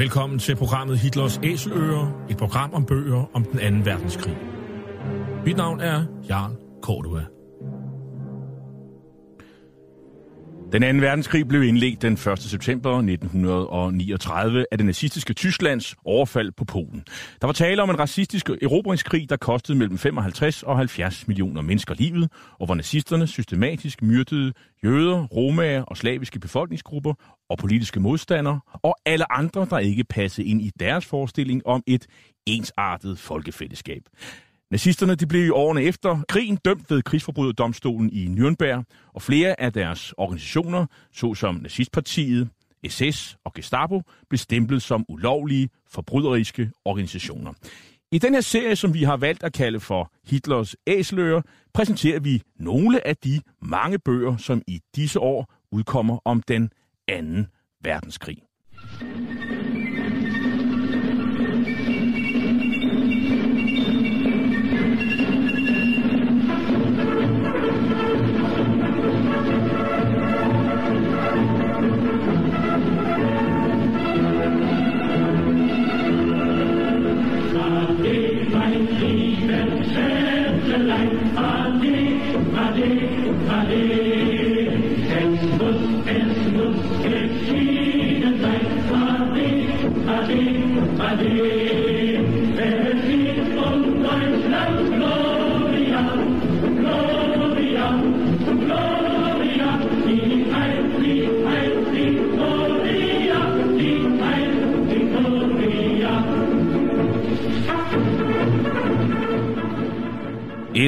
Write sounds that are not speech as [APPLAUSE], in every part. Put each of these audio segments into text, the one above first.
Velkommen til programmet Hitlers Æseløer, et program om bøger om den anden verdenskrig. Mit navn er Jarl Cordua. Den anden verdenskrig blev indledt den 1. september 1939 af det nazistiske Tysklands overfald på Polen. Der var tale om en racistisk erobringskrig, der kostede mellem 55 og 70 millioner mennesker livet, og hvor nazisterne systematisk myrdede jøder, romager og slaviske befolkningsgrupper og politiske modstandere, og alle andre, der ikke passede ind i deres forestilling om et ensartet folkefællesskab. Nazisterne de blev i årene efter krigen dømt ved krigsforbryderdomstolen i Nürnberg, og flere af deres organisationer, såsom Nazistpartiet, SS og Gestapo, blev stemplet som ulovlige, forbryderiske organisationer. I den her serie, som vi har valgt at kalde for Hitlers æsler, præsenterer vi nogle af de mange bøger, som i disse år udkommer om den anden verdenskrig. Amen.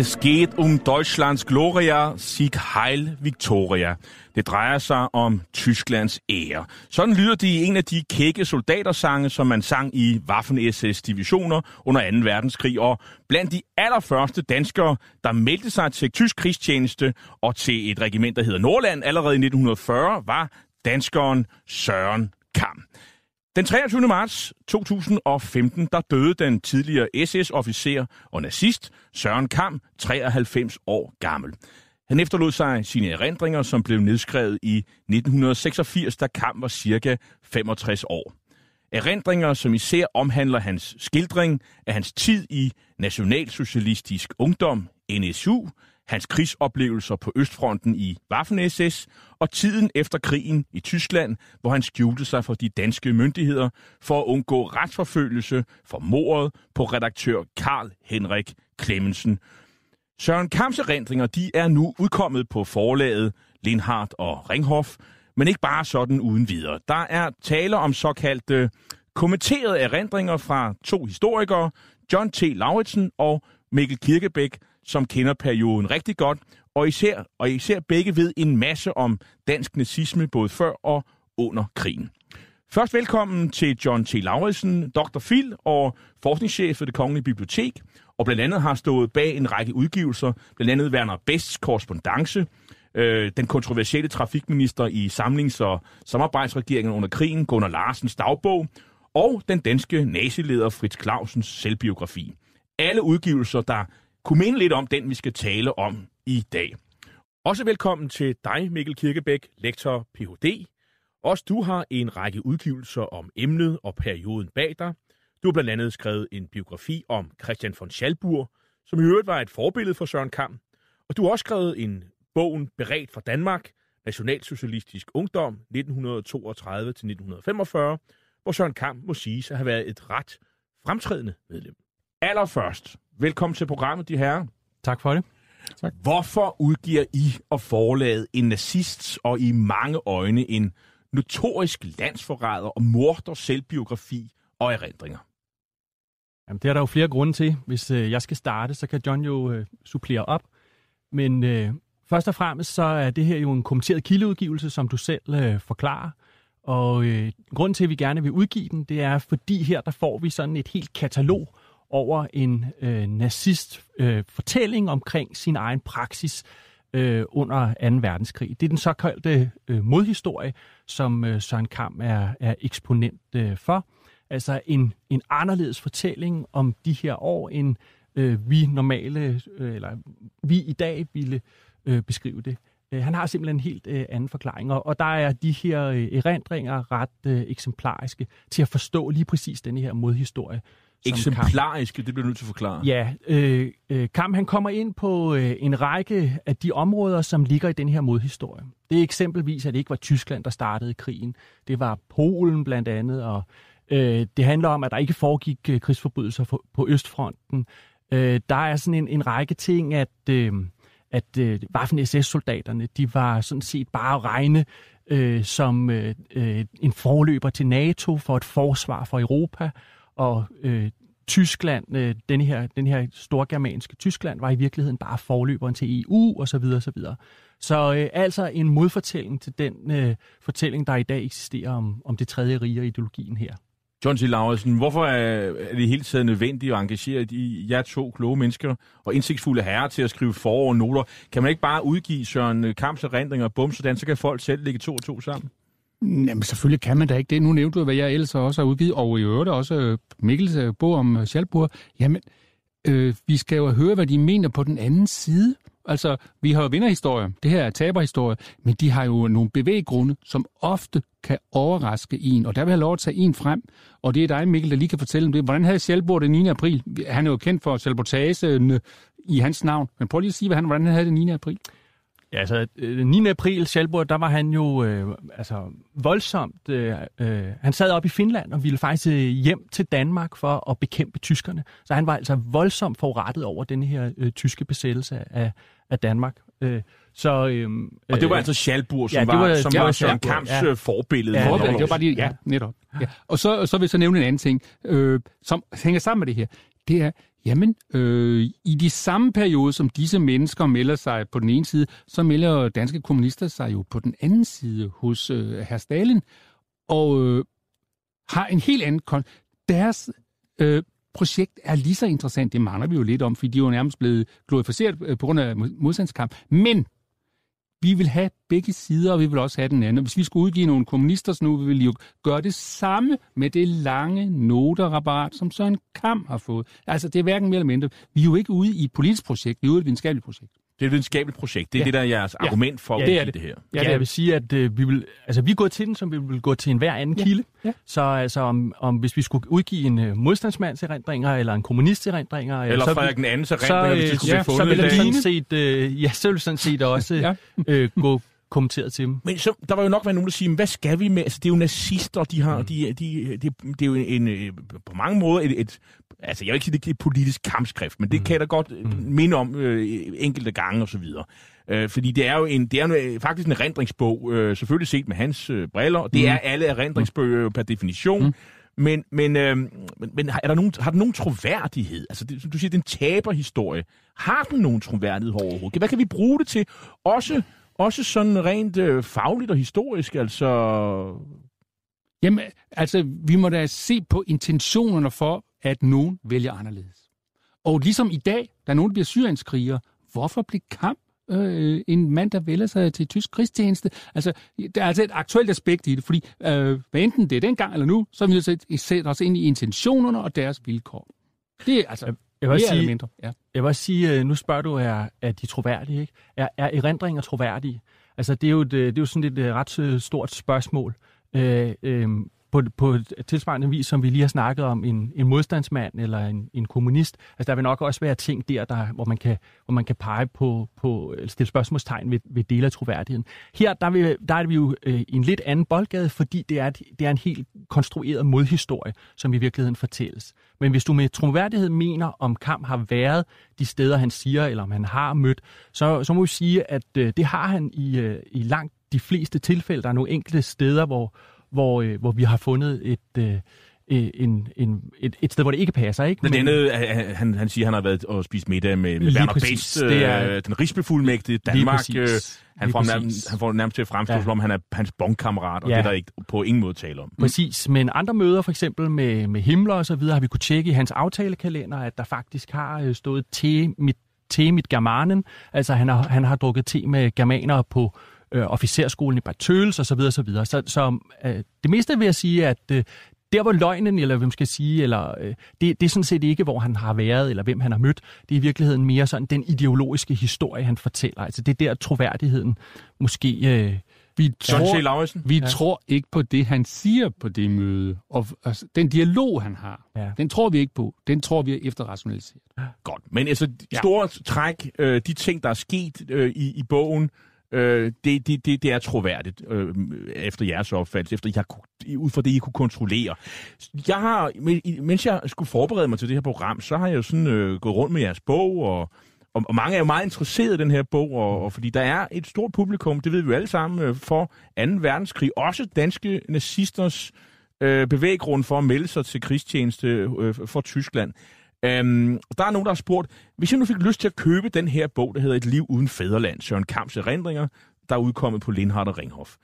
Es geht um Deutschlands Gloria, Sieg Heil Victoria. Det drejer sig om Tysklands ære. Sådan lyder det i en af de kække soldatersange, som man sang i Waffen-SS-divisioner under 2. verdenskrig, og blandt de allerførste danskere, der meldte sig til tysk krigstjeneste og til et regiment, der hedder Nordland allerede i 1940, var danskeren Søren Kam. Den 23. marts 2015, der døde den tidligere SS-officer og nazist Søren Kam, 93 år gammel. Han efterlod sig sine erindringer, som blev nedskrevet i 1986, da Kam var cirka 65 år. Erindringer, som især omhandler hans skildring af hans tid i Nationalsocialistisk Ungdom, NSU, hans krigsoplevelser på Østfronten i Waffen-SS og tiden efter krigen i Tyskland, hvor han skjulte sig for de danske myndigheder for at undgå retsforfølgelse for mordet på redaktør Karl Henrik Clemmensen. Søren Kamps erindringer de er nu udkommet på forlaget Lindhardt og Ringhof, men ikke bare sådan uden videre. Der er tale om såkaldte kommenterede erindringer fra to historikere, John T. Lauritsen og Mikkel Kirkebæk, som kender perioden rigtig godt, og især, og især begge ved en masse om dansk nazisme både før og under krigen. Først velkommen til John T. Lauritsen, Dr. Phil og forskningschef for det Kongelige Bibliotek, og blandt andet har stået bag en række udgivelser, blandt andet Werner Bests korrespondence, øh, den kontroversielle trafikminister i samlings- og samarbejdsregeringen under krigen, Gunnar Larsens dagbog, og den danske nazileder Fritz Clausens selvbiografi. Alle udgivelser, der kunne minde lidt om den, vi skal tale om i dag. Også velkommen til dig, Mikkel Kirkebæk, lektor Ph.D. Også du har en række udgivelser om emnet og perioden bag dig. Du har blandt andet skrevet en biografi om Christian von Schalburg, som i øvrigt var et forbillede for Søren Kam. Og du har også skrevet en bogen Beredt for Danmark, Nationalsocialistisk Ungdom 1932-1945, hvor Søren Kam må siges at have været et ret fremtrædende medlem. Allerførst, velkommen til programmet, de herrer. Tak for det. Tak. Hvorfor udgiver I og forlaget en nazist og i mange øjne en notorisk landsforræder og morder selvbiografi og erindringer? Jamen, det er der jo flere grunde til. Hvis øh, jeg skal starte, så kan John jo øh, supplere op. Men øh, først og fremmest så er det her jo en kommenteret kildeudgivelse, som du selv øh, forklarer. Og øh, grunden til, at vi gerne vil udgive den, det er, fordi her der får vi sådan et helt katalog over en øh, nazist øh, fortælling omkring sin egen praksis øh, under 2. verdenskrig. Det er den såkaldte øh, modhistorie, som øh, Søren Kam er, er eksponent øh, for. Altså en, en anderledes fortælling om de her år, end øh, vi normale, øh, eller vi i dag ville øh, beskrive det. Øh, han har simpelthen en helt øh, anden forklaring, og, og der er de her øh, erindringer ret øh, eksemplariske til at forstå lige præcis denne her modhistorie. Eksemplariske, det bliver nødt til at forklare. Ja, øh, øh, Kam han kommer ind på øh, en række af de områder, som ligger i den her modhistorie. Det er eksempelvis, at det ikke var Tyskland, der startede krigen. Det var Polen blandt andet, og øh, det handler om, at der ikke foregik øh, krigsforbrydelser for, på Østfronten. Øh, der er sådan en, en række ting, at... Øh, at øh, Waffen-SS-soldaterne, de var sådan set bare at regne øh, som øh, øh, en forløber til NATO for et forsvar for Europa, og øh, Tyskland, øh, den, her, den her storgermanske Tyskland, var i virkeligheden bare forløberen til EU osv. Så, videre, så, videre. så øh, altså en modfortælling til den øh, fortælling, der i dag eksisterer om, om det tredje rige og ideologien her. John C. Lauritsen, hvorfor er, er det hele tiden nødvendigt at engagere de jer to kloge mennesker og indsigtsfulde herrer til at skrive forår og noter? Kan man ikke bare udgive Søren Kamps erindringer og bum, sådan, så kan folk selv lægge to og to sammen? Jamen selvfølgelig kan man da ikke det. Nu nævnte du, hvad jeg ellers også har udgivet, og i øvrigt også øh, Mikkels øh, bog om øh, Schalburg. Jamen, øh, vi skal jo høre, hvad de mener på den anden side. Altså, vi har jo vinderhistorier, det her er taberhistorie, men de har jo nogle bevæggrunde, som ofte kan overraske en, og der vil jeg lov at tage en frem, og det er dig, Mikkel, der lige kan fortælle om det. Hvordan havde Sjælborg den 9. april? Han er jo kendt for sabotagen i hans navn, men prøv lige at sige, hvad han, hvordan han havde den 9. april. Ja, altså 9. april, Schalburg, der var han jo øh, altså, voldsomt... Øh, øh, han sad op i Finland og ville faktisk øh, hjem til Danmark for at bekæmpe tyskerne. Så han var altså voldsomt forurettet over den her øh, tyske besættelse af, af Danmark. Øh, så, øh, og det var altså Schalburg, som ja, var, var, som ja, var Søren Kamps ja. Øh, forbillede. Ja, det var bare lige, ja, netop. Ja. Og så, så vil jeg så nævne en anden ting, øh, som hænger sammen med det her. Det er, Jamen, øh, i de samme periode, som disse mennesker melder sig på den ene side, så melder danske kommunister sig jo på den anden side hos øh, herr Stalin, og øh, har en helt anden... Kon- Deres øh, projekt er lige så interessant, det mangler vi jo lidt om, fordi de er jo nærmest blevet glorificeret øh, på grund af modstandskamp. Men vi vil have begge sider, og vi vil også have den anden. Hvis vi skulle udgive nogle kommunister så nu, vi vil jo gøre det samme med det lange noterabarat, som Søren Kam har fået. Altså, det er hverken mere eller mindre. Vi er jo ikke ude i et politisk projekt, vi er ude i et videnskabeligt projekt. Det er et videnskabeligt projekt. Det er ja. det, der er jeres ja. argument for ja, det er det. det her. Ja, jeg vil sige, at øh, vi, vil, altså, vi er gået til den, som vi vil gå til enhver anden ja. kilde. Ja. Så altså, om, om, hvis vi skulle udgive en uh, modstandsmands erindringer, eller en kommunist erindringer... Eller så, Frederik den andens erindringer, så, hvis det skulle ja, blive fundet. Så vil sådan set, øh, ja, så vil sådan set også ja. øh, gå kommenteret til dem. Men så, der var jo nok være nogen, der siger, hvad skal vi med? Altså, det er jo nazister, de har, mm. de, de, de, det er jo en, en, på mange måder et, et altså jeg vil ikke sige, det er et politisk kampskrift, men det mm. kan jeg da godt mm. minde om øh, enkelte gange og så videre. Øh, fordi det er jo en, det er øh, faktisk en erindringsbog, øh, selvfølgelig set med hans øh, briller, det mm. er alle erindringsbøger per definition. Mm. Men, men, øh, men, men er der nogen, har den nogen troværdighed? Altså, det, du siger, det er en taberhistorie. Har den nogen troværdighed overhovedet? Hvad kan vi bruge det til? Også, også sådan rent øh, fagligt og historisk, altså... Jamen, altså, vi må da se på intentionerne for, at nogen vælger anderledes. Og ligesom i dag, da nogen bliver syrienskrigere, hvorfor bliver kamp øh, en mand, der vælger sig til tysk krigstjeneste. Altså, der er altså et aktuelt aspekt i det, fordi øh, hvad enten det er dengang eller nu, så er vi nødt til at sætte os ind i intentionerne og deres vilkår. Det er altså jeg vil sige, mindre. Ja. Jeg vil også sige, øh, nu spørger du, er, er de troværdige? Ikke? Er, er erindringer troværdige? Altså, det er jo, et, det er jo sådan et øh, ret øh, stort spørgsmål. Øh, øh, på, på tilsvarende vis, som vi lige har snakket om, en, en modstandsmand eller en, en kommunist. Altså, der vil nok også være ting der, der hvor, man kan, hvor man kan pege på, på stille spørgsmålstegn ved, ved dele af troværdigheden. Her der, vil, der er vi jo øh, i en lidt anden boldgade, fordi det er, det er en helt konstrueret modhistorie, som i virkeligheden fortælles. Men hvis du med troværdighed mener, om Kamp har været de steder, han siger, eller om han har mødt, så, så må vi sige, at øh, det har han i, øh, i langt de fleste tilfælde. Der er nogle enkelte steder, hvor, hvor, øh, hvor vi har fundet et, øh, øh, en, en, et, et sted, hvor det ikke passer. Ikke? Men, andet, han, han siger, at han har været og spist middag med, med Werner Best, det er, øh, den rigsbefuldmægtige Danmark. Øh, han, får nærmest, han får nærmest til at fremstå, ja. som om han er hans bondkammerat, og ja. det er der ikke på ingen måde tale om. Præcis, men andre møder, for eksempel med, med Himmler og så videre, har vi kunne tjekke i hans aftalekalender, at der faktisk har øh, stået te mit, te mit germanen, altså han har, han har drukket te med germaner på øh, officerskolen i Bad Tøls og så videre, så videre. Så, så øh, det meste vil jeg sige, at øh, der hvor løgnen, eller hvem skal sige, eller, øh, det, det er sådan set ikke, hvor han har været, eller hvem han har mødt. Det er i virkeligheden mere sådan den ideologiske historie, han fortæller. Altså det er der troværdigheden måske... Øh, vi tror, vi ja. tror ikke på det, han siger på det møde. Og altså, den dialog, han har, ja. den tror vi ikke på. Den tror vi er efterrationaliseret. Godt. Men altså, store ja. træk, øh, de ting, der er sket øh, i, i bogen, Øh, det, det, det, det er troværdigt, øh, efter jeres opfattelse, efter jeg kunne, ud fra det, I kunne kontrollere. Jeg har, mens jeg skulle forberede mig til det her program, så har jeg jo sådan øh, gået rundt med jeres bog, og, og, og mange er jo meget interesserede i den her bog, og, og fordi der er et stort publikum, det ved vi jo alle sammen, øh, for 2. verdenskrig, også danske nazisters øh, bevæggrund for at melde sig til krigstjeneste øh, for Tyskland. Øhm, der er nogen, der har spurgt, hvis jeg nu fik lyst til at købe den her bog, der hedder Et liv uden fæderland, Søren Kamps erindringer, der er udkommet på Lindhardt og Ringhof.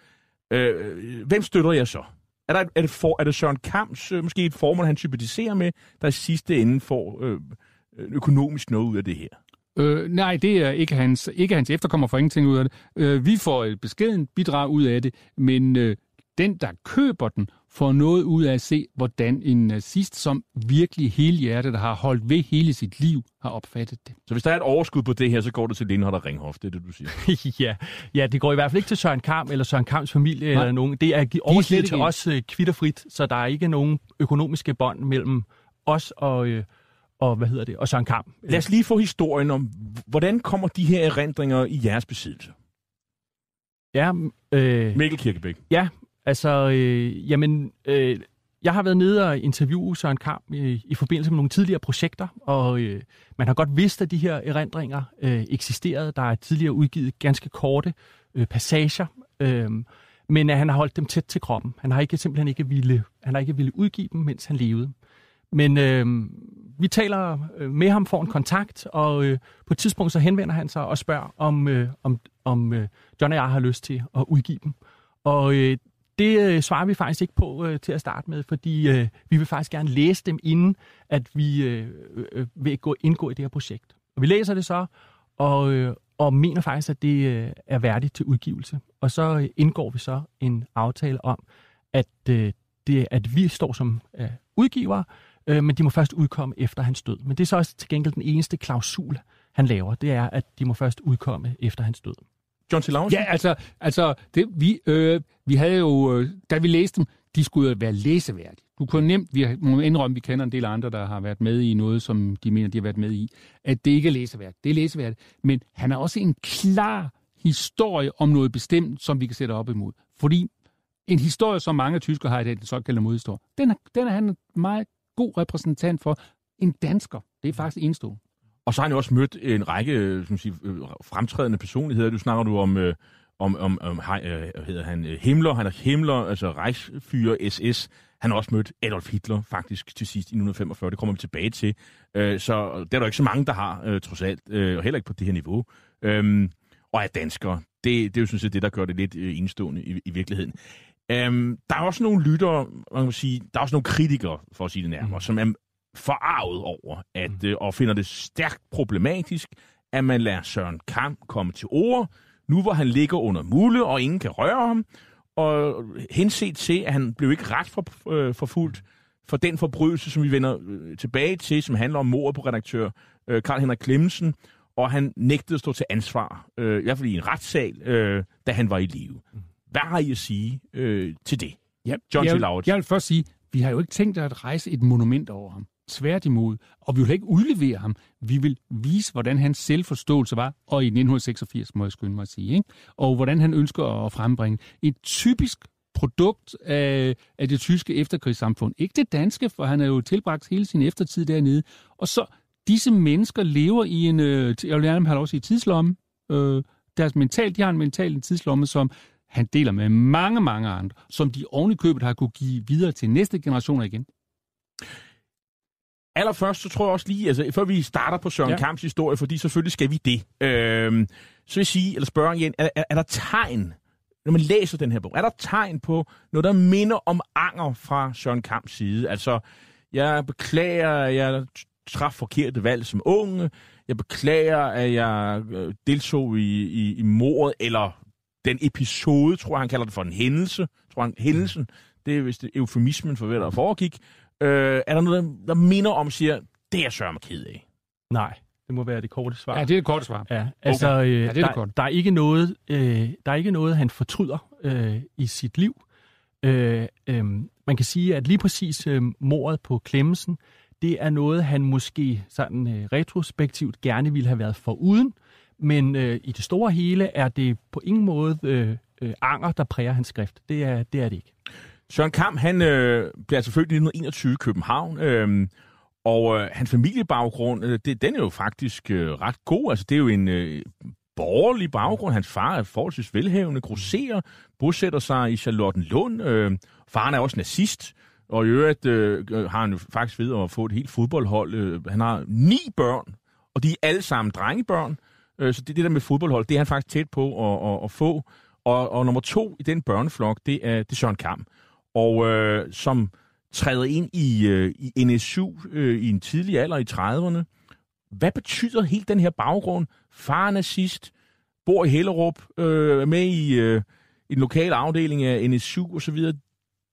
Øh, hvem støtter jeg så? Er, der, er, det for, er det Søren Kamps, øh, måske et formål, han sympatiserer med, der i sidste ende får øh, økonomisk noget ud af det her? Øh, nej, det er ikke hans, ikke hans efterkommer for ingenting ud af det. Øh, vi får et beskeden bidrag ud af det, men øh, den, der køber den, får noget ud af at se, hvordan en nazist, som virkelig hele hjertet, der har holdt ved hele sit liv, har opfattet det. Så hvis der er et overskud på det her, så går det til Lindhardt og Ringhof, det er det, du siger? [LAUGHS] ja. ja, det går i hvert fald ikke til Søren Kamp eller Søren Kamps familie Nej. eller nogen. Det er overskud til os uh, kvitterfrit, så der er ikke nogen økonomiske bånd mellem os og, uh, og hvad hedder det, og Søren Kamp. Lad os lige få historien om, hvordan kommer de her erindringer i jeres besiddelse? Ja, øh, Mikkel Kirkebæk. Ja, Altså, øh, jamen, øh, jeg har været nede og interviewe Søren Kamp i, i forbindelse med nogle tidligere projekter, og øh, man har godt vidst, at de her erindringer øh, eksisterede. Der er tidligere udgivet ganske korte øh, passager, øh, men at han har holdt dem tæt til kroppen. Han har ikke simpelthen ikke ville, han har ikke ville udgive dem, mens han levede. Men øh, vi taler øh, med ham, får en kontakt, og øh, på et tidspunkt så henvender han sig og spørger, om, øh, om, om øh, John og jeg har lyst til at udgive dem. Og øh, det øh, svarer vi faktisk ikke på øh, til at starte med, fordi øh, vi vil faktisk gerne læse dem, inden at vi øh, øh, øh, vil gå, indgå i det her projekt. Og vi læser det så, og, øh, og mener faktisk, at det øh, er værdigt til udgivelse. Og så øh, indgår vi så en aftale om, at, øh, det, at vi står som øh, udgiver, øh, men de må først udkomme efter hans død. Men det er så også til gengæld den eneste klausul, han laver, det er, at de må først udkomme efter hans død. John C. Lausen? Ja, altså, altså det, vi, øh, vi havde jo, øh, da vi læste dem, de skulle jo være læseværdige. Du kunne nemt, vi må indrømme, vi kender en del andre, der har været med i noget, som de mener, de har været med i, at det ikke er læseværdigt. Det er læseværdigt, men han har også en klar historie om noget bestemt, som vi kan sætte op imod. Fordi en historie, som mange tyskere har i dag, den såkaldte modhistorie, den er, den er han en meget god repræsentant for. En dansker, det er faktisk enestående. Og så har han jo også mødt en række øh, som sige, øh, fremtrædende personligheder. Du snakker du om, øh, om, om, om øh, hedder han, Himmler, han er Himmler, altså Reichsführer SS. Han har også mødt Adolf Hitler faktisk til sidst i 1945. Det kommer vi tilbage til. Øh, så det er der ikke så mange, der har, øh, trods alt, øh, og heller ikke på det her niveau. Øh, og er danskere. Det, det er jo sådan set det, der gør det lidt øh, enestående i, i virkeligheden. Um, der er også nogle lyttere, man kan sige, der er også nogle kritikere, for at sige det nærmere, mm. som er forarvet over, at, mm. øh, og finder det stærkt problematisk, at man lader Søren Kamp komme til ord, nu hvor han ligger under mule, og ingen kan røre ham, og henset til, at han blev ikke ret for, øh, forfulgt for den forbrydelse, som vi vender øh, tilbage til, som handler om mordet på redaktør øh, Karl Henrik Klemmensen, og han nægtede at stå til ansvar, øh, i hvert fald i en retssal, øh, da han var i live. Mm. Hvad har I at sige øh, til det? Ja, John jeg, vil, jeg vil først sige, vi har jo ikke tænkt at rejse et monument over ham. Tværtimod. Og vi ville ikke udlevere ham. Vi vil vise, hvordan hans selvforståelse var, og i 1986 må jeg skynde mig at sige, ikke? og hvordan han ønsker at frembringe et typisk produkt af, af det tyske efterkrigssamfund. Ikke det danske, for han har jo tilbragt hele sin eftertid dernede. Og så disse mennesker lever i en, øh, jeg vil gerne have også i tidslomme, øh, deres mental, de har en mental tidslomme, som han deler med mange, mange andre, som de oven i købet har kunne give videre til næste generationer igen. Allerførst, så tror jeg også lige, altså før vi starter på Søren ja. Kamps historie, fordi selvfølgelig skal vi det, øh, så vil jeg sige, eller spørge igen, er, er, er der tegn, når man læser den her bog, er der tegn på noget, der minder om anger fra Søren Kamps side? Altså, jeg beklager, at jeg traf forkerte valg som unge, jeg beklager, at jeg øh, deltog i, i, i mordet, eller den episode, tror jeg, han kalder det for en hændelse. Tror han, hændelsen, det er vist eufemismen for, hvad der foregik. Øh, er der noget, der, der minder om, siger, det er Søren ked af? Nej, det må være det korte svar. Ja, det er det korte svar. Ja, altså, Okay. øh, Ja, det er det der, korte. der, er ikke noget, øh, der er ikke noget, han fortryder øh, i sit liv. Øh, øh, man kan sige, at lige præcis øh, mordet på Klemmensen, det er noget, han måske sådan øh, retrospektivt gerne ville have været foruden, men øh, i det store hele er det på ingen måde øh, øh, anger, der præger hans skrift. Det er det, er det ikke. Søren Kamp, han øh, bliver altså født i 1921 i København, øh, og øh, hans familiebaggrund, øh, det, den er jo faktisk øh, ret god. Altså, det er jo en øh, borgerlig baggrund. Hans far er forholdsvis velhavende, grosserer, bosætter sig i Charlottenlund. Øh, faren er også nazist, og i øvrigt øh, øh, har han jo faktisk ved at få et helt fodboldhold. Øh, han har ni børn, og de er alle sammen drengebørn. Øh, så det, det der med fodboldhold, det er han faktisk tæt på at, at, at få. Og, og nummer to i den børneflok, det er, det er Søren Kamp. Og øh, som træder ind i, øh, i NSU øh, i en tidlig alder i 30'erne. Hvad betyder helt den her baggrund? Far er nazist, bor i Hellerup, øh, er med i, øh, i den lokale afdeling af NSU osv.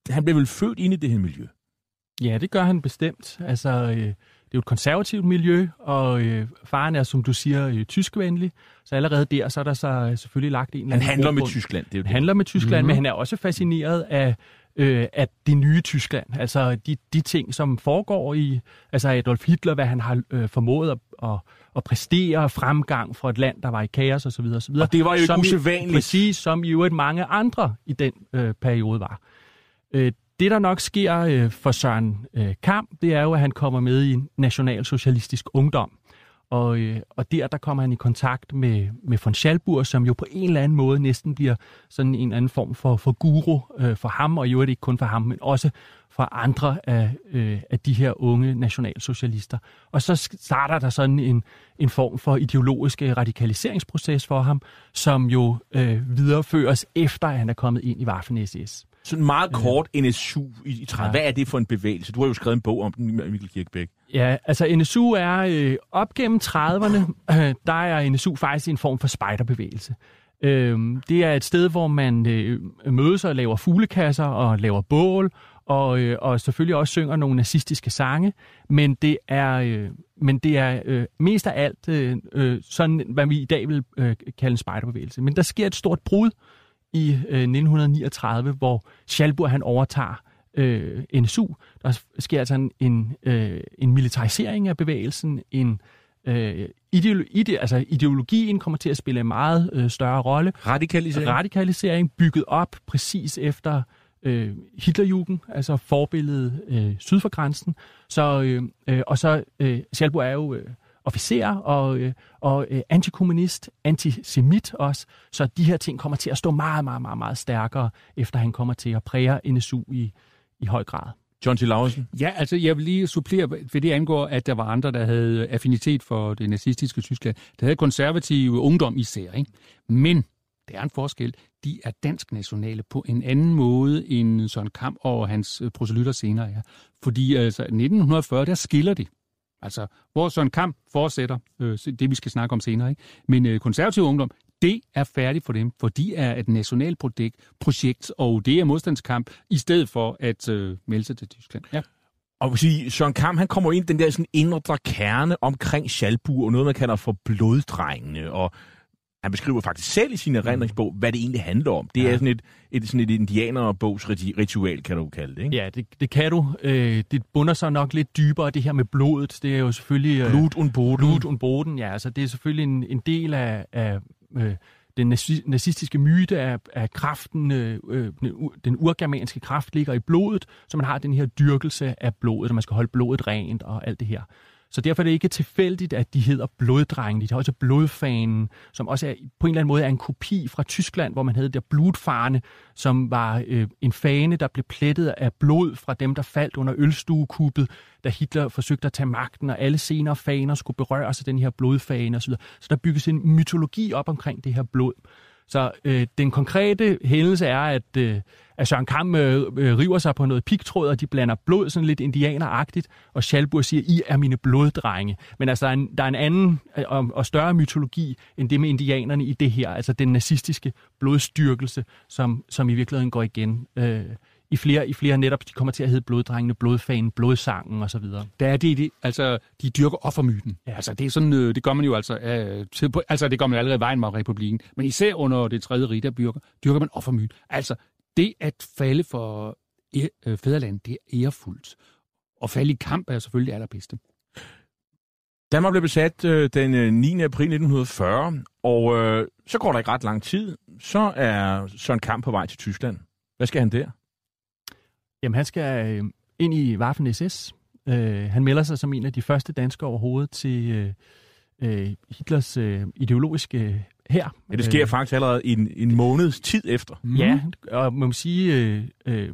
Han blev vel født ind i det her miljø? Ja, det gør han bestemt. Altså, øh, det er jo et konservativt miljø, og øh, faren er, som du siger, øh, tyskvenlig. Så allerede der, så er der så øh, selvfølgelig lagt en Han handler med. Tyskland. Det er jo Han det. handler med Tyskland, Mhm. mm-hmm. men han er også fascineret af, øh, af det nye Tyskland. Altså de, de ting, som foregår i altså Adolf Hitler, hvad han har øh, formået at, at, at præstere fremgang for et land, der var i kaos osv. osv. Og det var jo ikke usædvanligt. Præcis, som i øvrigt mange andre i den øh, periode var. Øh, det, der nok sker øh, for Søren øh, Kamp, det er jo, at han kommer med i en nationalsocialistisk ungdom. Og, øh, og der, der kommer han i kontakt med, med von Schalburg, som jo på en eller anden måde næsten bliver sådan en anden form for, for guru øh, for ham, og i øvrigt ikke kun for ham, men også for andre af, øh, af de her unge nationalsocialister. Og så starter der sådan en, en form for ideologisk øh, radikaliseringsproces for ham, som jo øh, videreføres efter, at han er kommet ind i Waffen-SS. Sådan meget kort NSU i 30. Ja. Hvad er det for en bevægelse? Du har jo skrevet en bog om den, Mikkel Kirkebæk. Ja, altså NSU er øh, op gennem 30'erne, øh, [CLEARS THROAT] der er NSU faktisk en form for spejderbevægelse. Øh, det er et sted, hvor man øh, mødes og laver fuglekasser og laver bål, og, øh, og selvfølgelig også synger nogle nazistiske sange, men det er, øh, men det er øh, mest af alt øh, øh, sådan, hvad vi i dag vil øh, kalde en spejderbevægelse. Men der sker et stort brud i øh, 1939, hvor Schalburg han overtager øh, NSU. Der sker altså en, en, øh, en militarisering af bevægelsen, en øh, ideolo- ide, altså ideologien kommer til at spille en meget øh, større rolle. Radikalisering. Radikalisering bygget op præcis efter øh, Hitlerjugend, altså forbilledet øh, syd for grænsen. Så, øh, øh, og så, øh, Schalburg er jo øh, officer og, øh, og øh, antikommunist, antisemit også, så de her ting kommer til at stå meget, meget, meget, meget stærkere, efter han kommer til at præge NSU i, i høj grad. John T. Lausen. Ja, altså jeg vil lige supplere, ved det angår, at der var andre, der havde affinitet for det nazistiske Tyskland. Der havde konservative ungdom især, ikke? Men der er en forskel. De er dansk nationale på en anden måde, end Søren Kamp og hans øh, proselytter senere er. Fordi altså 1940, der skiller det. Altså, hvor Søren Kamp fortsætter, øh, det vi skal snakke om senere, ikke? Men øh, konservativ ungdom, det er færdigt for dem, for de er et nationalt projekt, og det er modstandskamp, i stedet for at øh, melde sig til Tyskland. Ja. Og sige, Søren Kamp, han kommer ind i den der sådan indre kerne omkring Schalburg, og noget, man kalder for bloddrengene, og han beskriver faktisk selv i sin erindringsbog, hvad det egentlig handler om. Det ja. er sådan et, et, sådan et indianerbogs ritual, kan du kalde det, ikke? Ja, det, det kan du. Øh, det bunder sig nok lidt dybere, det her med blodet. Det er jo selvfølgelig... Øh, Blut und Boden. Blut und Boden, ja. Altså, det er selvfølgelig en, en del af, af øh, den nazistiske myte af, af kraften, øh, øh den den urgermanske kraft ligger i blodet, så man har den her dyrkelse af blodet, og man skal holde blodet rent og alt det her. Så derfor er det ikke tilfældigt, at de hedder bloddrengene. De har også blodfanen, som også er, på en eller anden måde er en kopi fra Tyskland, hvor man havde der blodfane, som var øh, en fane, der blev plettet af blod fra dem, der faldt under ølstuekuppet, da Hitler forsøgte at tage magten, og alle senere faner skulle berøres af den her blodfane osv. Så der bygges en mytologi op omkring det her blod. Så øh, den konkrete hændelse er, at, øh, at Søren Kam øh, øh, river sig på noget pigtråd, og de blander blod sådan lidt indianeragtigt, og Schalburg siger, I er mine bloddrenge. Men altså, der er en, der er en anden øh, og, og større mytologi end det med indianerne i det her, altså den nazistiske blodstyrkelse, som, som i virkeligheden går igen øh, i flere, i flere netop, de kommer til at hedde bloddrengene, blodfanen, blodsangen osv. Der er det, det, altså, de dyrker offermyten. Ja. Altså, det er sådan, øh, det gør man jo altså, øh, til, altså, det gør man allerede i vejen med republikken. Men især under det tredje rige, der dyrker, dyrker man offermyten. Altså, det at falde for øh, fædreland, det er ærefuldt. Og falde i kamp er selvfølgelig det allerbedste. Danmark blev besat øh, den 9. april 1940, og øh, så går der ikke ret lang tid, så er Søren Kamp på vej til Tyskland. Hvad skal han der? Jamen, han skal øh, ind i Waffen SS. Øh, han melder sig som en af de første danskere overhovedet til øh, øh, Hitlers øh, ideologiske her. Ja, det sker øh, faktisk allerede en, en måneds tid efter. Mm. Ja, og man må sige, øh, øh,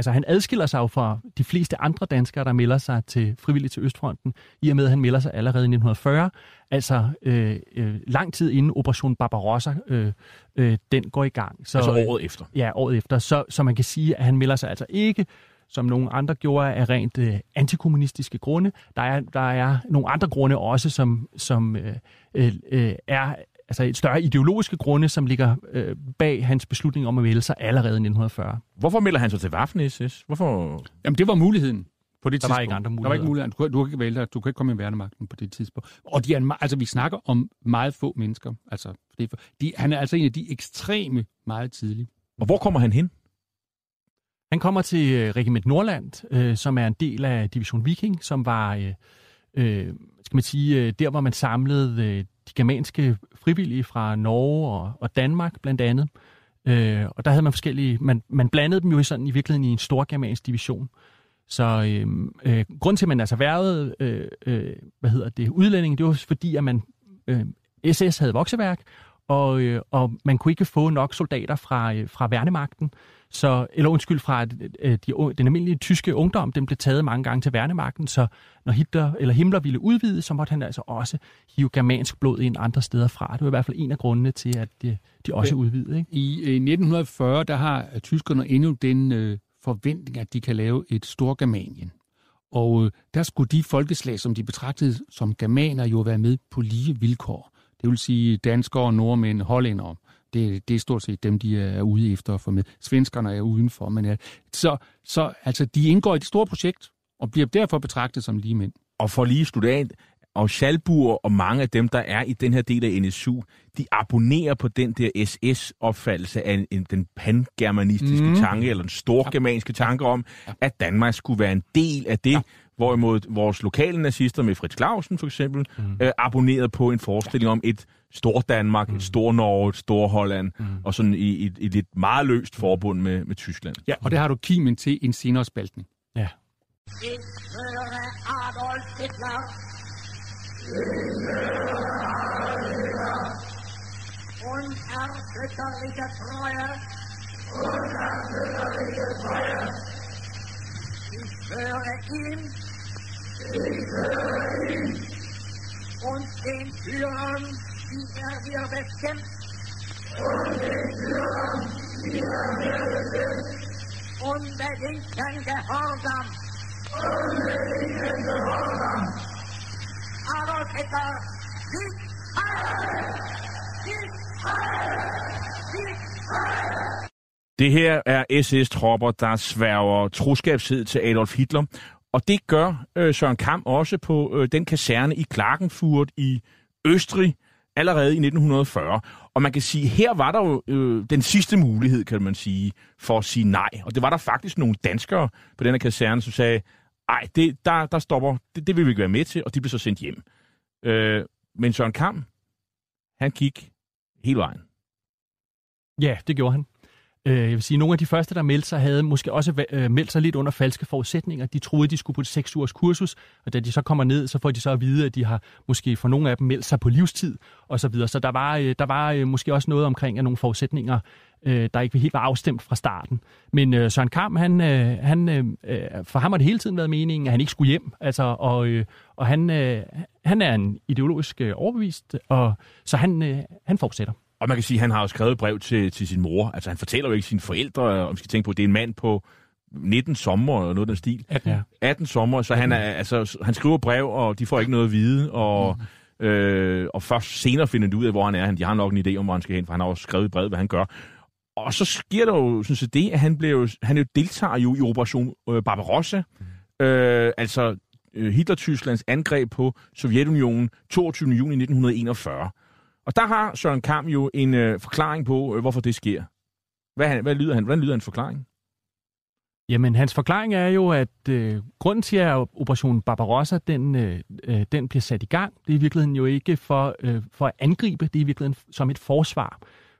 altså han adskiller sig jo fra de fleste andre danskere, der melder sig til frivilligt til Østfronten, i og med at han melder sig allerede i 1940, altså øh, øh, lang tid inden Operation Barbarossa, øh, øh, den går i gang. Så, altså året efter? Ja, året efter. Så, så man kan sige, at han melder sig altså ikke som nogle andre gjorde af rent øh, antikommunistiske grunde. Der er, der er nogle andre grunde også, som, som øh, øh, er altså et større ideologiske grunde, som ligger øh, bag hans beslutning om at melde sig allerede i 1940. Hvorfor melder han sig til Waffen-SS? Hvorfor? Jamen, det var muligheden på det der tidspunkt. var ikke andre muligheder. Der var ikke muligheder. Du, kan, du kan ikke vælge Du kan ikke komme i værnemagten på det tidspunkt. Og de er, altså, vi snakker om meget få mennesker. Altså, det er for, de, han er altså en af de ekstreme meget tidlige. Og hvor kommer han hen? Han kommer til øh, Regiment Nordland, øh, som er en del af Division Viking, som var, øh, øh, skal man sige, øh, der hvor man samlede øh, de germanske frivillige fra Norge og, og Danmark blandt andet. Øh, og der havde man forskellige, man, man blandede dem jo sådan i virkeligheden i en stor germansk division. Så øhm, øh, øh, grund til, at man altså værvede, øh, øh, hvad hedder det, udlænding, det var fordi, at man, øh, SS havde vokseværk, og, øh, og man kunne ikke få nok soldater fra, øh, fra værnemagten. Så, eller undskyld, fra øh, de, den almindelige tyske ungdom, den blev taget mange gange til værnemagten, så når Hitler, eller Himmler ville udvide, så måtte han altså også hive germansk blod ind andre steder fra. Det var i hvert fald en af grundene til, at de, de også udvidede. Ikke? I øh, 1940, der har tyskerne endnu den øh, forventning, at de kan lave et stort Germanien. Og øh, der skulle de folkeslag, som de betragtede som germaner, jo være med på lige vilkår. Det vil sige danskere, nordmænd, hollændere. Det, det er stort set dem, de er ude efter at få med. Svenskerne er udenfor. Men ja, så, så altså, de indgår i et stort projekt, og bliver derfor betragtet som lige mænd. Og for lige student, og Schalburg og mange af dem, der er i den her del af NSU, de abonnerer på den der SS-opfattelse af en, en, den pangermanistiske mm. tanke, eller den storgermanske tanke om, at Danmark skulle være en del af det, ja. hvorimod vores lokale nazister med Fritz Clausen for eksempel, mm. øh, abonnerede på en forestilling ja. om et stor Danmark, mm. et stor Norge, et stor Holland, mm. og sådan i et, et lidt meget løst forbund med, med Tyskland. Ja, og det har du kimen til en senere spaltning. Ja. Adolf Hitler Unerschütterliche Treue. Unerschütterliche Treue. Ich schwöre ihm. Ich schwöre ihm. Und den Führern, er mir bestimmt. Und den Führern, die er. Unbedingten Gehorsam. Unbedingten Gehorsam. Adolf Hitler, Sieg Heil! Sieg Heil! Sieg Heil! Det her er SS-tropper, der sværger troskabshed til Adolf Hitler, og det gør øh, Søren Kamp også på øh, den kaserne i Klagenfurt i Østrig allerede i 1940. Og man kan sige, her var der jo øh, den sidste mulighed, kan man sige, for at sige nej. Og det var der faktisk nogle danskere på den her kaserne, som sagde, nej, det, der, der stopper, det, det vil vi ikke være med til, og de blev så sendt hjem. Øh, men Søren Kam, han gik hele vejen. Ja, det gjorde han. Øh, jeg vil sige, nogle af de første, der meldte sig, havde måske også øh, meldt sig lidt under falske forudsætninger. De troede, de skulle på et seks ugers kursus, og da de så kommer ned, så får de så at vide, at de har måske for nogle af dem meldt sig på livstid og så videre. Så der var, øh, der var øh, måske også noget omkring at nogle forudsætninger, øh, der ikke helt var afstemt fra starten. Men øh, Søren Kamp, han, han, for ham har det hele tiden været meningen, at han ikke skulle hjem. Altså, og og han, han er en ideologisk overbevist, og så han, han fortsætter. Og man kan sige, at han har jo skrevet brev til, til sin mor. Altså han fortæller jo ikke sine forældre, om vi skal tænke på, at det er en mand på 19 sommer og noget af den stil. 18, ja. 18 sommer, så han, er, altså, han skriver brev, og de får ikke noget at vide, og, mm. øh, og først senere finder de ud af, hvor han er. De har nok en idé om, hvor han skal hen, for han har også skrevet i brevet, hvad han gør. Og så sker der jo synes jeg, det, at han, blev, han jo deltager jo i Operation øh, Barbarossa, mm. øh, altså øh, Hitler-Tysklands angreb på Sovjetunionen 22. juni 1941. Og der har Søren Kam jo en øh, forklaring på, øh, hvorfor det sker. Hvad, hvad lyder han? Hvordan lyder en forklaring? Jamen, hans forklaring er jo, at øh, grunden til, at Operation Barbarossa den, øh, øh, den bliver sat i gang, det er i virkeligheden jo ikke for, øh, for at angribe, det er i virkeligheden som et forsvar.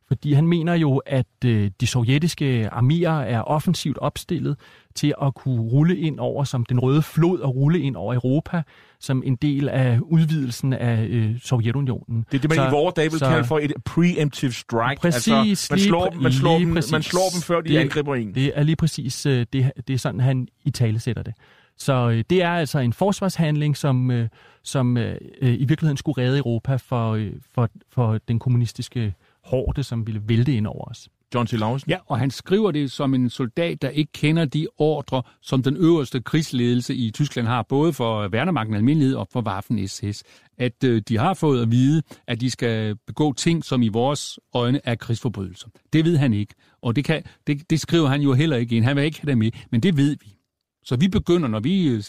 Fordi han mener jo, at øh, de sovjetiske arméer er offensivt opstillet til at kunne rulle ind over som den røde flod og rulle ind over Europa som en del af udvidelsen af øh, Sovjetunionen. Det er det, man så, i vores dage vil kalde for et preemptive strike. Præcis. Altså, man, slår, dem, man, slår dem, man slår dem, før de det, angriber en. Det er lige præcis øh, det, det er sådan, han i tale sætter det. Så øh, det er altså en forsvarshandling, som, øh, som øh, i virkeligheden skulle redde Europa for, øh, for, for den kommunistiske hårde, som ville vælte ind over os. John C. Lausen. Ja, og han skriver det som en soldat, der ikke kender de ordre, som den øverste krigsledelse i Tyskland har, både for Værnemagten almindelighed og for Waffen-SS. At øh, de har fået at vide, at de skal begå ting, som i vores øjne er krigsforbrydelser. Det ved han ikke, og det, kan, det, det skriver han jo heller ikke ind. Han vil ikke have det med, men det ved vi. Så vi begynder, når vi øh,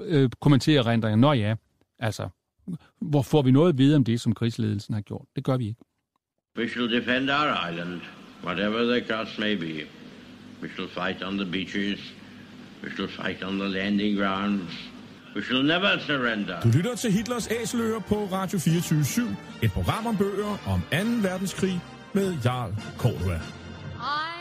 øh kommenterer rendringer, nå ja, altså, hvor får vi noget at vide om det, som krigsledelsen har gjort? Det gør vi ikke. We shall defend our island, whatever the cost may be. We shall fight on the beaches. We shall fight on the landing grounds. We shall never surrender. Du lytter til Hitlers Æseløer på Radio 24 /7. Et program om bøger om 2. verdenskrig med Jarl Cordua. I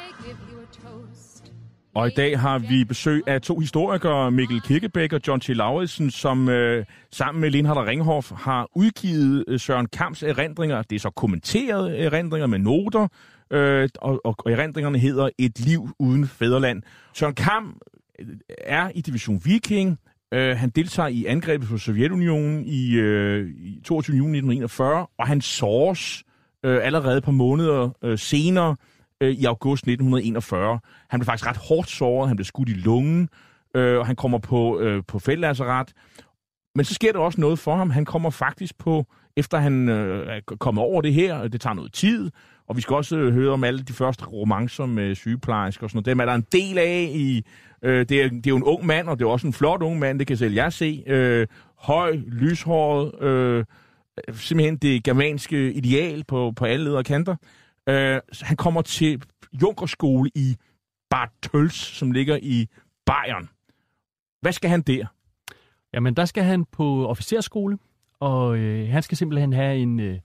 Og i dag har vi besøg af to historikere, Mikkel Kirkebæk og John T. Lauritsen, som øh, sammen med Lindhardt og Ringhoff har udgivet øh, Søren Kamps erindringer. Det er så kommenterede erindringer med noter, øh, og, og, og erindringerne hedder Et liv uden fæderland. Søren Kamp øh, er i Division Viking. Øh, han deltager i angrebet på Sovjetunionen i, øh, i 22. juni 1941, og han såres øh, allerede på måneder øh, senere øh, i august 1941. Han blev faktisk ret hårdt såret, han blev skudt i lungen, øh, og han kommer på, øh, på feltlasseret. Men så sker der også noget for ham. Han kommer faktisk på, efter han øh, er kommet over det her, det tager noget tid, og vi skal også øh, høre om alle de første romancer med øh, sygeplejersker og sådan noget. Dem er der en del af i... Øh, det, er, det er jo en ung mand, og det er også en flot ung mand, det kan selv jeg se. Øh, høj, lyshåret, øh, simpelthen det germanske ideal på, på alle ledere kanter. Øh, han kommer til Junkerskole i Bad Tøls, som ligger i Bayern. Hvad skal han der? Jamen, der skal han på officerskole, og øh, han skal simpelthen have en, øh,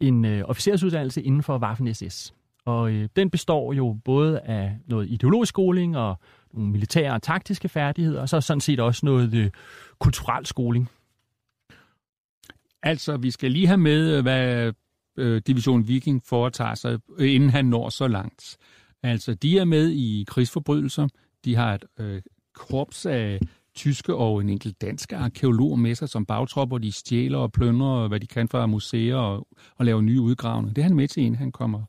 en øh, officersuddannelse inden for Waffen-SS. Og øh, den består jo både af noget ideologisk skoling og nogle militære og taktiske færdigheder, og så sådan set også noget øh, kulturel skoling. Altså, vi skal lige have med, hvad øh, Division Viking foretager sig, øh, inden han når så langt. Altså, de er med i krigsforbrydelser. De har et øh, korps af tyske og en enkelt danske arkeologer med sig som bagtropper. De stjæler og plønder, hvad de kan fra museer og, og laver nye udgravninger. Det er han med til, inden han kommer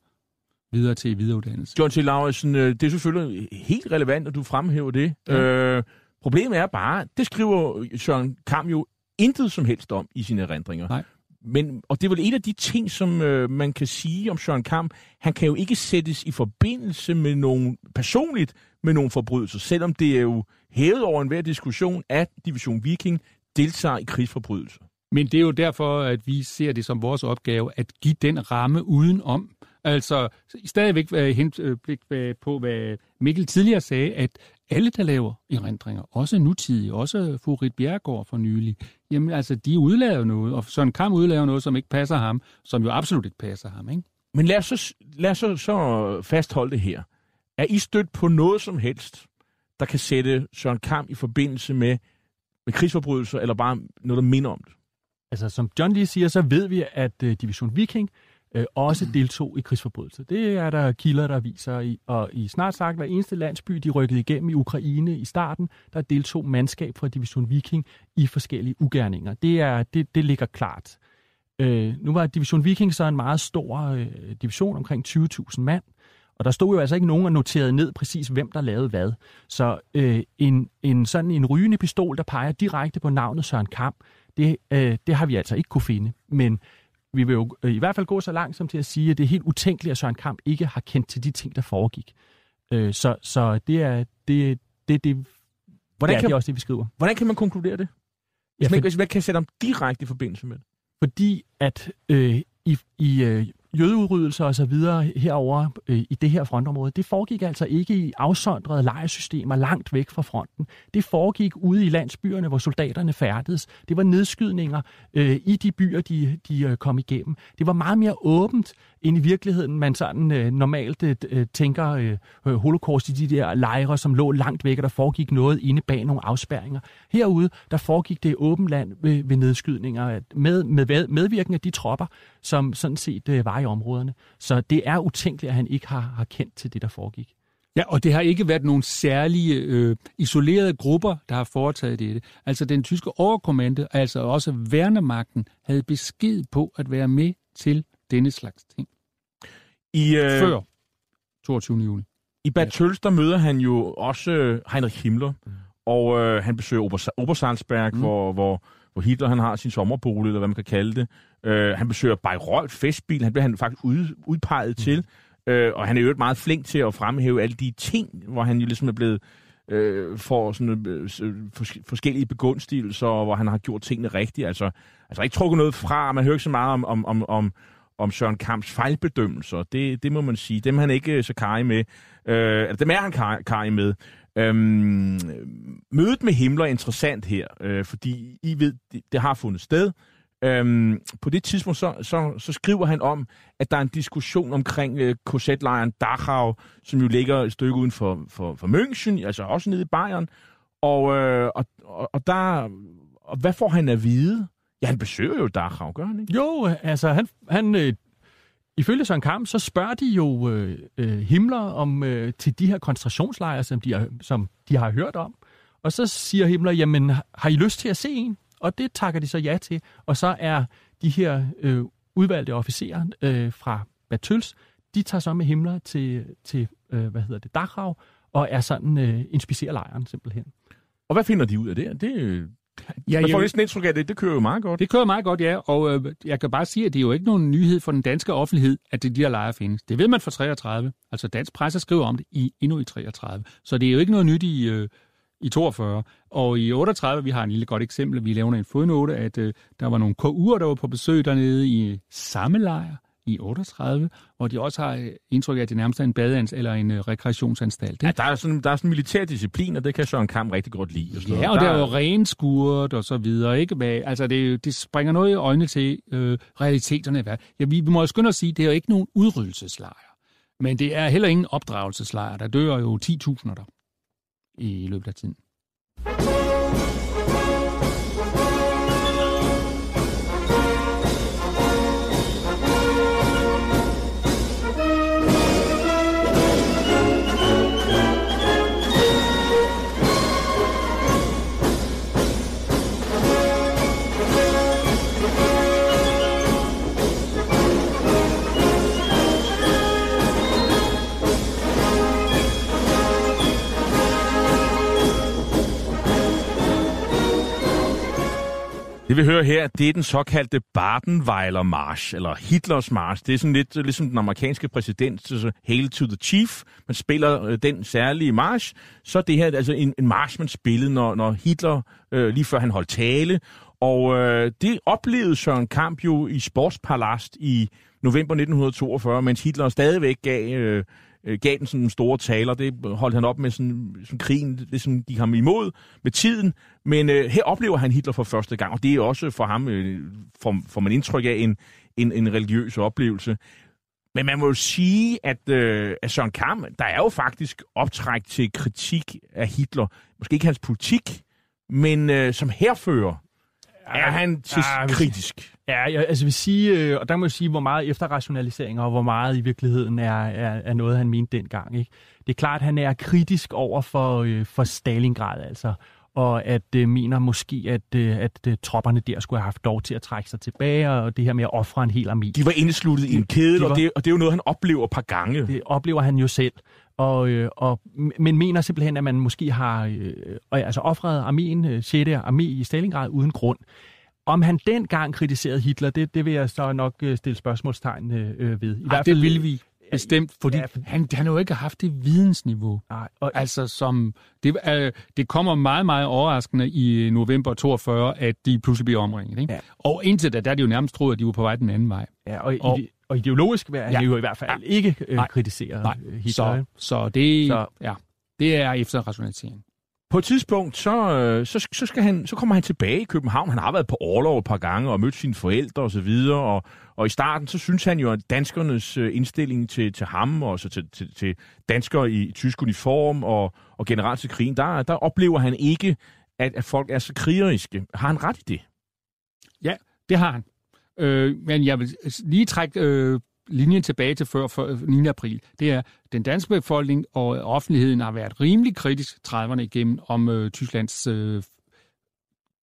videre til videreuddannelse. John T. Lauritsen, øh, det er selvfølgelig helt relevant, at du fremhæver det. Ja. Øh, problemet er bare, det skriver Søren Kam jo intet som helst om i sine erindringer. Nej. Men, og det er vel en af de ting, som øh, man kan sige om Søren Kamp. Han kan jo ikke sættes i forbindelse med nogen personligt med nogen forbrydelser, selvom det er jo hævet over enhver diskussion, at Division Viking deltager i krigsforbrydelser. Men det er jo derfor, at vi ser det som vores opgave at give den ramme udenom. Altså stadigvæk øh, henblik øh, øh, på, hvad Mikkel tidligere sagde, at alle, der laver erindringer, også nutidige, også Furit Bjergård for nylig, jamen altså, de udlader noget, og Søren Kam udlader noget, som ikke passer ham, som jo absolut ikke passer ham, ikke? Men lad os, så, lad os så, så fastholde det her. Er I stødt på noget som helst, der kan sætte Søren Kamp i forbindelse med, med krigsforbrydelser, eller bare noget, der minder om det? Altså, som John lige siger, så ved vi, at uh, Division Viking uh, også deltog i krigsforbrydelser. Det er der kilder, der viser, i, og i snart sagt hver eneste landsby, de rykkede igennem i Ukraine i starten, der deltog mandskab fra Division Viking i forskellige ugerninger. Det, er, det, det ligger klart. Uh, nu var Division Viking så en meget stor uh, division, omkring 20.000 mand, og der stod jo altså ikke nogen og noterede ned præcis, hvem der lavede hvad. Så øh, en, en sådan en rygende pistol, der peger direkte på navnet Søren Kamp, det, øh, det har vi altså ikke kunne finde. Men vi vil jo øh, i hvert fald gå så langt som til at sige, at det er helt utænkeligt, at Søren Kamp ikke har kendt til de ting, der foregik. Øh, så, så det er det, det, det, hvordan ja, kan, det er også det, vi skriver. Hvordan kan man konkludere det? Hvis, Ja, man, for- hvis man kan sætte dem direkte i forbindelse med det. Fordi at øh, i, i øh, jødeudryddelser og så videre herover øh, i det her frontområde, det foregik altså ikke i afsondrede lejesystemer langt væk fra fronten. Det foregik ude i landsbyerne, hvor soldaterne færdedes. Det var nedskydninger øh, i de byer, de, de øh, kom igennem. Det var meget mere åbent end i virkeligheden, man sådan øh, normalt øh, øh tænker øh, øh, holocaust i de der lejre, som lå langt væk, og der foregik noget inde bag nogle afspærringer. Herude, der foregik det i åbent land ved, ved nedskydninger at- med, med medvirkning af de tropper, som sådan set øh, var i områderne. Så det er utænkeligt, at han ikke har, har kendt til det, der foregik. Ja, og det har ikke været nogle særlige øh, isolerede grupper, der har foretaget det. Altså den tyske overkommande, altså også værnemagten, havde besked på at være med til denne slags ting. I, øh, Før 22. juli. I Bad Tøls, der møder han jo også øh, Heinrich Himmler, mm. og øh, han besøger Ober, Obersalzberg, mm. hvor, hvor, hvor Hitler han har sin sommerbolig, eller hvad man kan kalde det. Øh, han besøger Bayreuth festbil, han bliver han faktisk ud, udpeget mm. til, øh, og han er jo meget flink til at fremhæve alle de ting, hvor han jo ligesom er blevet øh, får sådan øh, fors- forskellige begunstigelser, hvor han har gjort tingene rigtigt. Altså, altså ikke trukket noget fra, man hører ikke så meget om, om, om, om, om Søren Kamps fejlbedømmelser. Det, det må man sige. Dem er han ikke så karrig med. Øh, altså, dem er han kar- karrig med. Øhm, mødet med Himmler er interessant her, øh, fordi I ved, det, det har fundet sted. Øhm, på det tidspunkt så, så, så skriver han om, at der er en diskussion omkring øh, korsetlejren Dachau, som jo ligger et stykke uden for, for, for München, altså også nede i Bayern. Og, øh, og, og, og der, og hvad får han at vide? Ja, han besøger jo Dachau, gør han ikke? Jo, altså han, han øh, ifølge Søren Kamp, så spørger de jo øh, øh, Himmler om øh, til de her koncentrationslejre, som de, har, som de har hørt om. Og så siger Himmler, jamen har I lyst til at se en? Og det takker de så ja til. Og så er de her øh, udvalgte officerer øh, fra Batøls, de tager så med Himmler til, til øh, hvad hedder det, Dachau, og er sådan øh, inspicerer lejren simpelthen. Og hvad finder de ud af det? det Ja, man får næsten indtryk af det. Det kører jo meget godt. Det kører meget godt, ja, og øh, jeg kan bare sige, at det er jo ikke nogen nyhed for den danske offentlighed, at det de her lejre findes. Det ved man fra 33. Altså dansk presse skriver om det i endnu i 33. Så det er jo ikke noget nyt i, øh, i 42. Og i 38, vi har en lille godt eksempel, vi laver en fodnote, at øh, der var nogle KU'er, der var på besøg dernede i samme lejr i 38, hvor de også har øh, indtryk af, at det nærmest er en badeans eller en øh, rekreationsanstalt. Ja, Ikke? der er sådan, der er sådan militær disciplin, og det kan Søren Kamp rigtig godt lide. Og sådan Ja, og der er jo renskurt og så videre, ikke? Men, altså, det, det springer noget i øjnene til øh, realiteterne. Ja, vi, vi må jo skynde at sige, det er jo ikke nogen udryddelseslejr. Men det er heller ingen opdragelseslejr. Der dør jo 10.000 der i løbet af tiden. Det vi hører her, det er den såkaldte Badenweiler March, eller Hitlers March. Det er sådan lidt ligesom den amerikanske præsident, så Hail to the Chief. Man spiller øh, den særlige march. Så det her altså en, en march, man spillede, når, når Hitler, øh, lige før han holdt tale. Og øh, det oplevede Søren Kamp jo i Sportspalast i november 1942, mens Hitler stadigvæk gav, øh, øh, gav den sådan nogle store taler. Det holdt han op med sådan, sådan krigen, det som gik ham imod med tiden. Men øh, her oplever han Hitler for første gang, og det er også for ham, øh, får, får man indtryk af, en, en, en religiøs oplevelse. Men man må jo sige, at, øh, at Søren Kam, der er jo faktisk optræk til kritik af Hitler. Måske ikke hans politik, men øh, som herfører er han til kritisk. Ja, jeg, altså vil sige, øh, og der må jeg sige, hvor meget efterrationalisering og hvor meget i virkeligheden er, er, er noget, han mente dengang. Ikke? Det er klart, at han er kritisk over for, øh, for Stalingrad, altså, og at øh, mener måske, at, øh, at øh, tropperne der skulle have haft lov til at trække sig tilbage, og det her med at ofre en hel armé. De var indesluttet i en kæde, de var- og, det, og det er jo noget, han oplever et par gange. Det oplever han jo selv. Og, øh, og, men mener simpelthen, at man måske har øh, og, altså offret arméen, øh, 6. armé i Stalingrad uden grund. Om han dengang kritiserede Hitler, det, det vil jeg så nok øh, stille spørgsmålstegn øh, øh, ved. I Ej, det vil vi bestemt, fordi Ja, for- han, han har jo ikke haft det vidensniveau. Nej, og, Altså, som, det, øh, det kommer meget, meget overraskende i november 42, at de pludselig bliver omringet. Ikke? Ja. Og indtil da, der er de jo nærmest troet, at de var på vej den anden vej. ja, og, og- og ideologisk vil han Ja. jo i hvert fald Ja. ikke øh, kritisere Nej, øh, Hitler. Så, så, det, så. Ja, det er efter rationalisering. På et tidspunkt, så, øh, så, så, skal han, så kommer han tilbage i København. Han har været på overlov et par gange og mødt sine forældre osv. Og, så videre, og, og i starten, så synes han jo, at danskernes øh, indstilling til, til ham og så til, til, til danskere i tysk uniform og, og generelt til krigen, der, der oplever han ikke, at, at folk er så krigeriske. Har han ret i det? Ja, Det har han. Øh, men jeg vil lige trække øh, linjen tilbage til før, før 9. april. Det er, den danske befolkning og offentligheden har været rimelig kritisk 30'erne igennem om øh, Tysklands øh,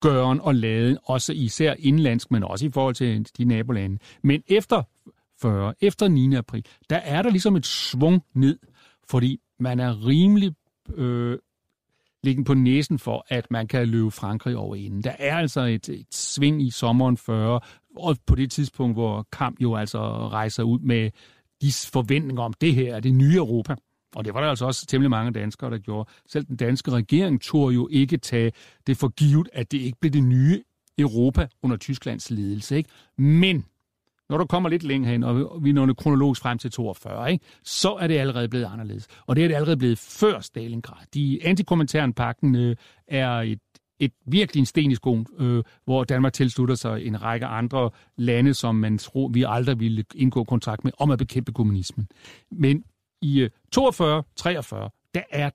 gøren og laden, også især indlandsk, men også i forhold til de nabolande. Men efter 40, efter 9. april, der er der ligesom et svung ned, fordi man er rimelig øh, liggen på næsen for, at man kan løbe Frankrig over inden. Der er altså et, et sving i sommeren 40, og på det tidspunkt, hvor Kamp jo altså rejser ud med de forventninger om, det her er det nye Europa. Og det var der altså også temmelig mange danskere, der gjorde. Selv den danske regering tog jo ikke tage det for givet, at det ikke blev det nye Europa under Tysklands ledelse. Ikke? Men når du kommer lidt længere hen, og vi når det kronologisk frem til 42, ikke, så er det allerede blevet anderledes. Og det er det allerede blevet før Stalingrad. De antikommentærenpakken øh, er et, et virkelig en sten i skoen, øh, hvor Danmark tilslutter sig en række andre lande, som man tror, vi aldrig ville indgå kontrakt med, om at bekæmpe kommunismen. Men i øh, 42, 43, der er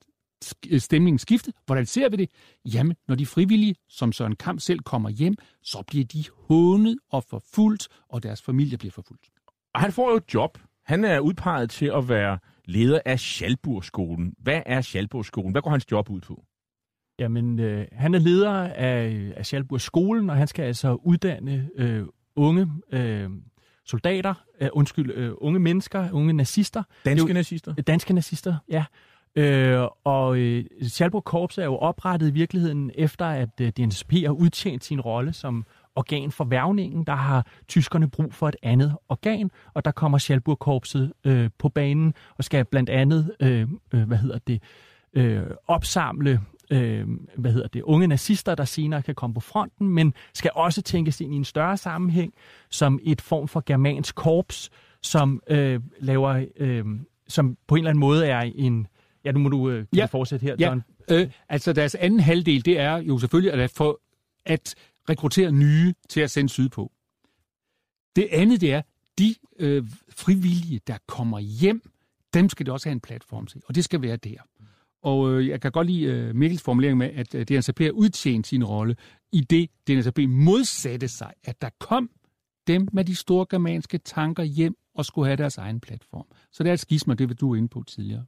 stemningen skiftet. Hvordan ser vi det? Jamen, når de frivillige, som Søren Kamp selv kommer hjem, så bliver de hånet og forfulgt, og deres familie bliver forfulgt. Og han får jo et job. Han er udpeget til at være leder af Schalburg-skolen. Hvad er Schalburg-skolen? Hvad går hans job ud på? Jamen, øh, han er leder af, af Schalburg skolen, og han skal altså uddanne øh, unge øh, soldater, øh, undskyld, øh, unge mennesker, unge nazister. Danske Jo- nazister? Danske nazister, ja. Øh, og øh, Schalburg Korps er jo oprettet i virkeligheden efter, at øh, DNSP har udtjent sin rolle som organ for værvningen. Der har tyskerne brug for et andet organ, og der kommer Schalburg Korpset øh, på banen og skal blandt andet, øh, øh, hvad hedder det, øh, opsamle øh, hvad hedder det, unge nazister, der senere kan komme på fronten, men skal også tænkes ind i en større sammenhæng som et form for germansk korps, som øh, laver, øh, som på en eller anden måde er en, ja, nu må du øh, Ja. fortsætte her, Ja, John. øh, altså deres anden halvdel, det er jo selvfølgelig at, få, at rekruttere nye til at sende sydpå. Det andet, det er, de øh, frivillige, der kommer hjem, dem skal det også have en platform til, og det skal være der. Og øh, jeg kan godt lide øh, Mikkels formulering med, at øh, DNSAP har udtjent sin rolle, i det DNSAP modsatte sig, at der kom dem med de store germanske tanker hjem og skulle have deres egen platform. Så det er et skisma, det vil du inde på tidligere.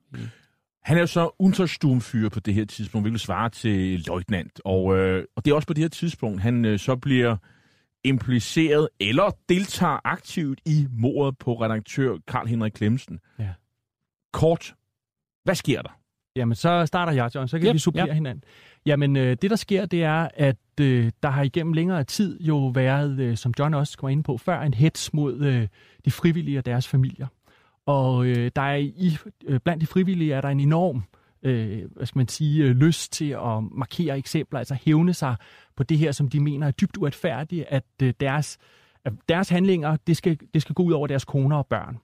Han er jo så Untersturmfyrer på det her tidspunkt, hvilket svarer til løjtnant. Og, øh, og det er også på det her tidspunkt, han øh, så bliver impliceret eller deltager aktivt i mordet på redaktør Karl Henrik Klemsen. Ja. Kort, hvad sker der? Jamen, så starter jeg, John, så kan Yep, vi supplere ja. hinanden. Jamen, øh, det der sker, det er, at øh, der har igennem længere tid jo været, øh, som John også kom ind på før, en hets mod øh, de frivillige og deres familier. Og øh, der er i, øh, blandt de frivillige er der en enorm øh, hvad skal man sige, øh, lyst til at markere eksempler, altså hævne sig på det her, som de mener er dybt uretfærdigt, at øh, deres, at deres handlinger, det skal, det skal gå ud over deres koner og børn.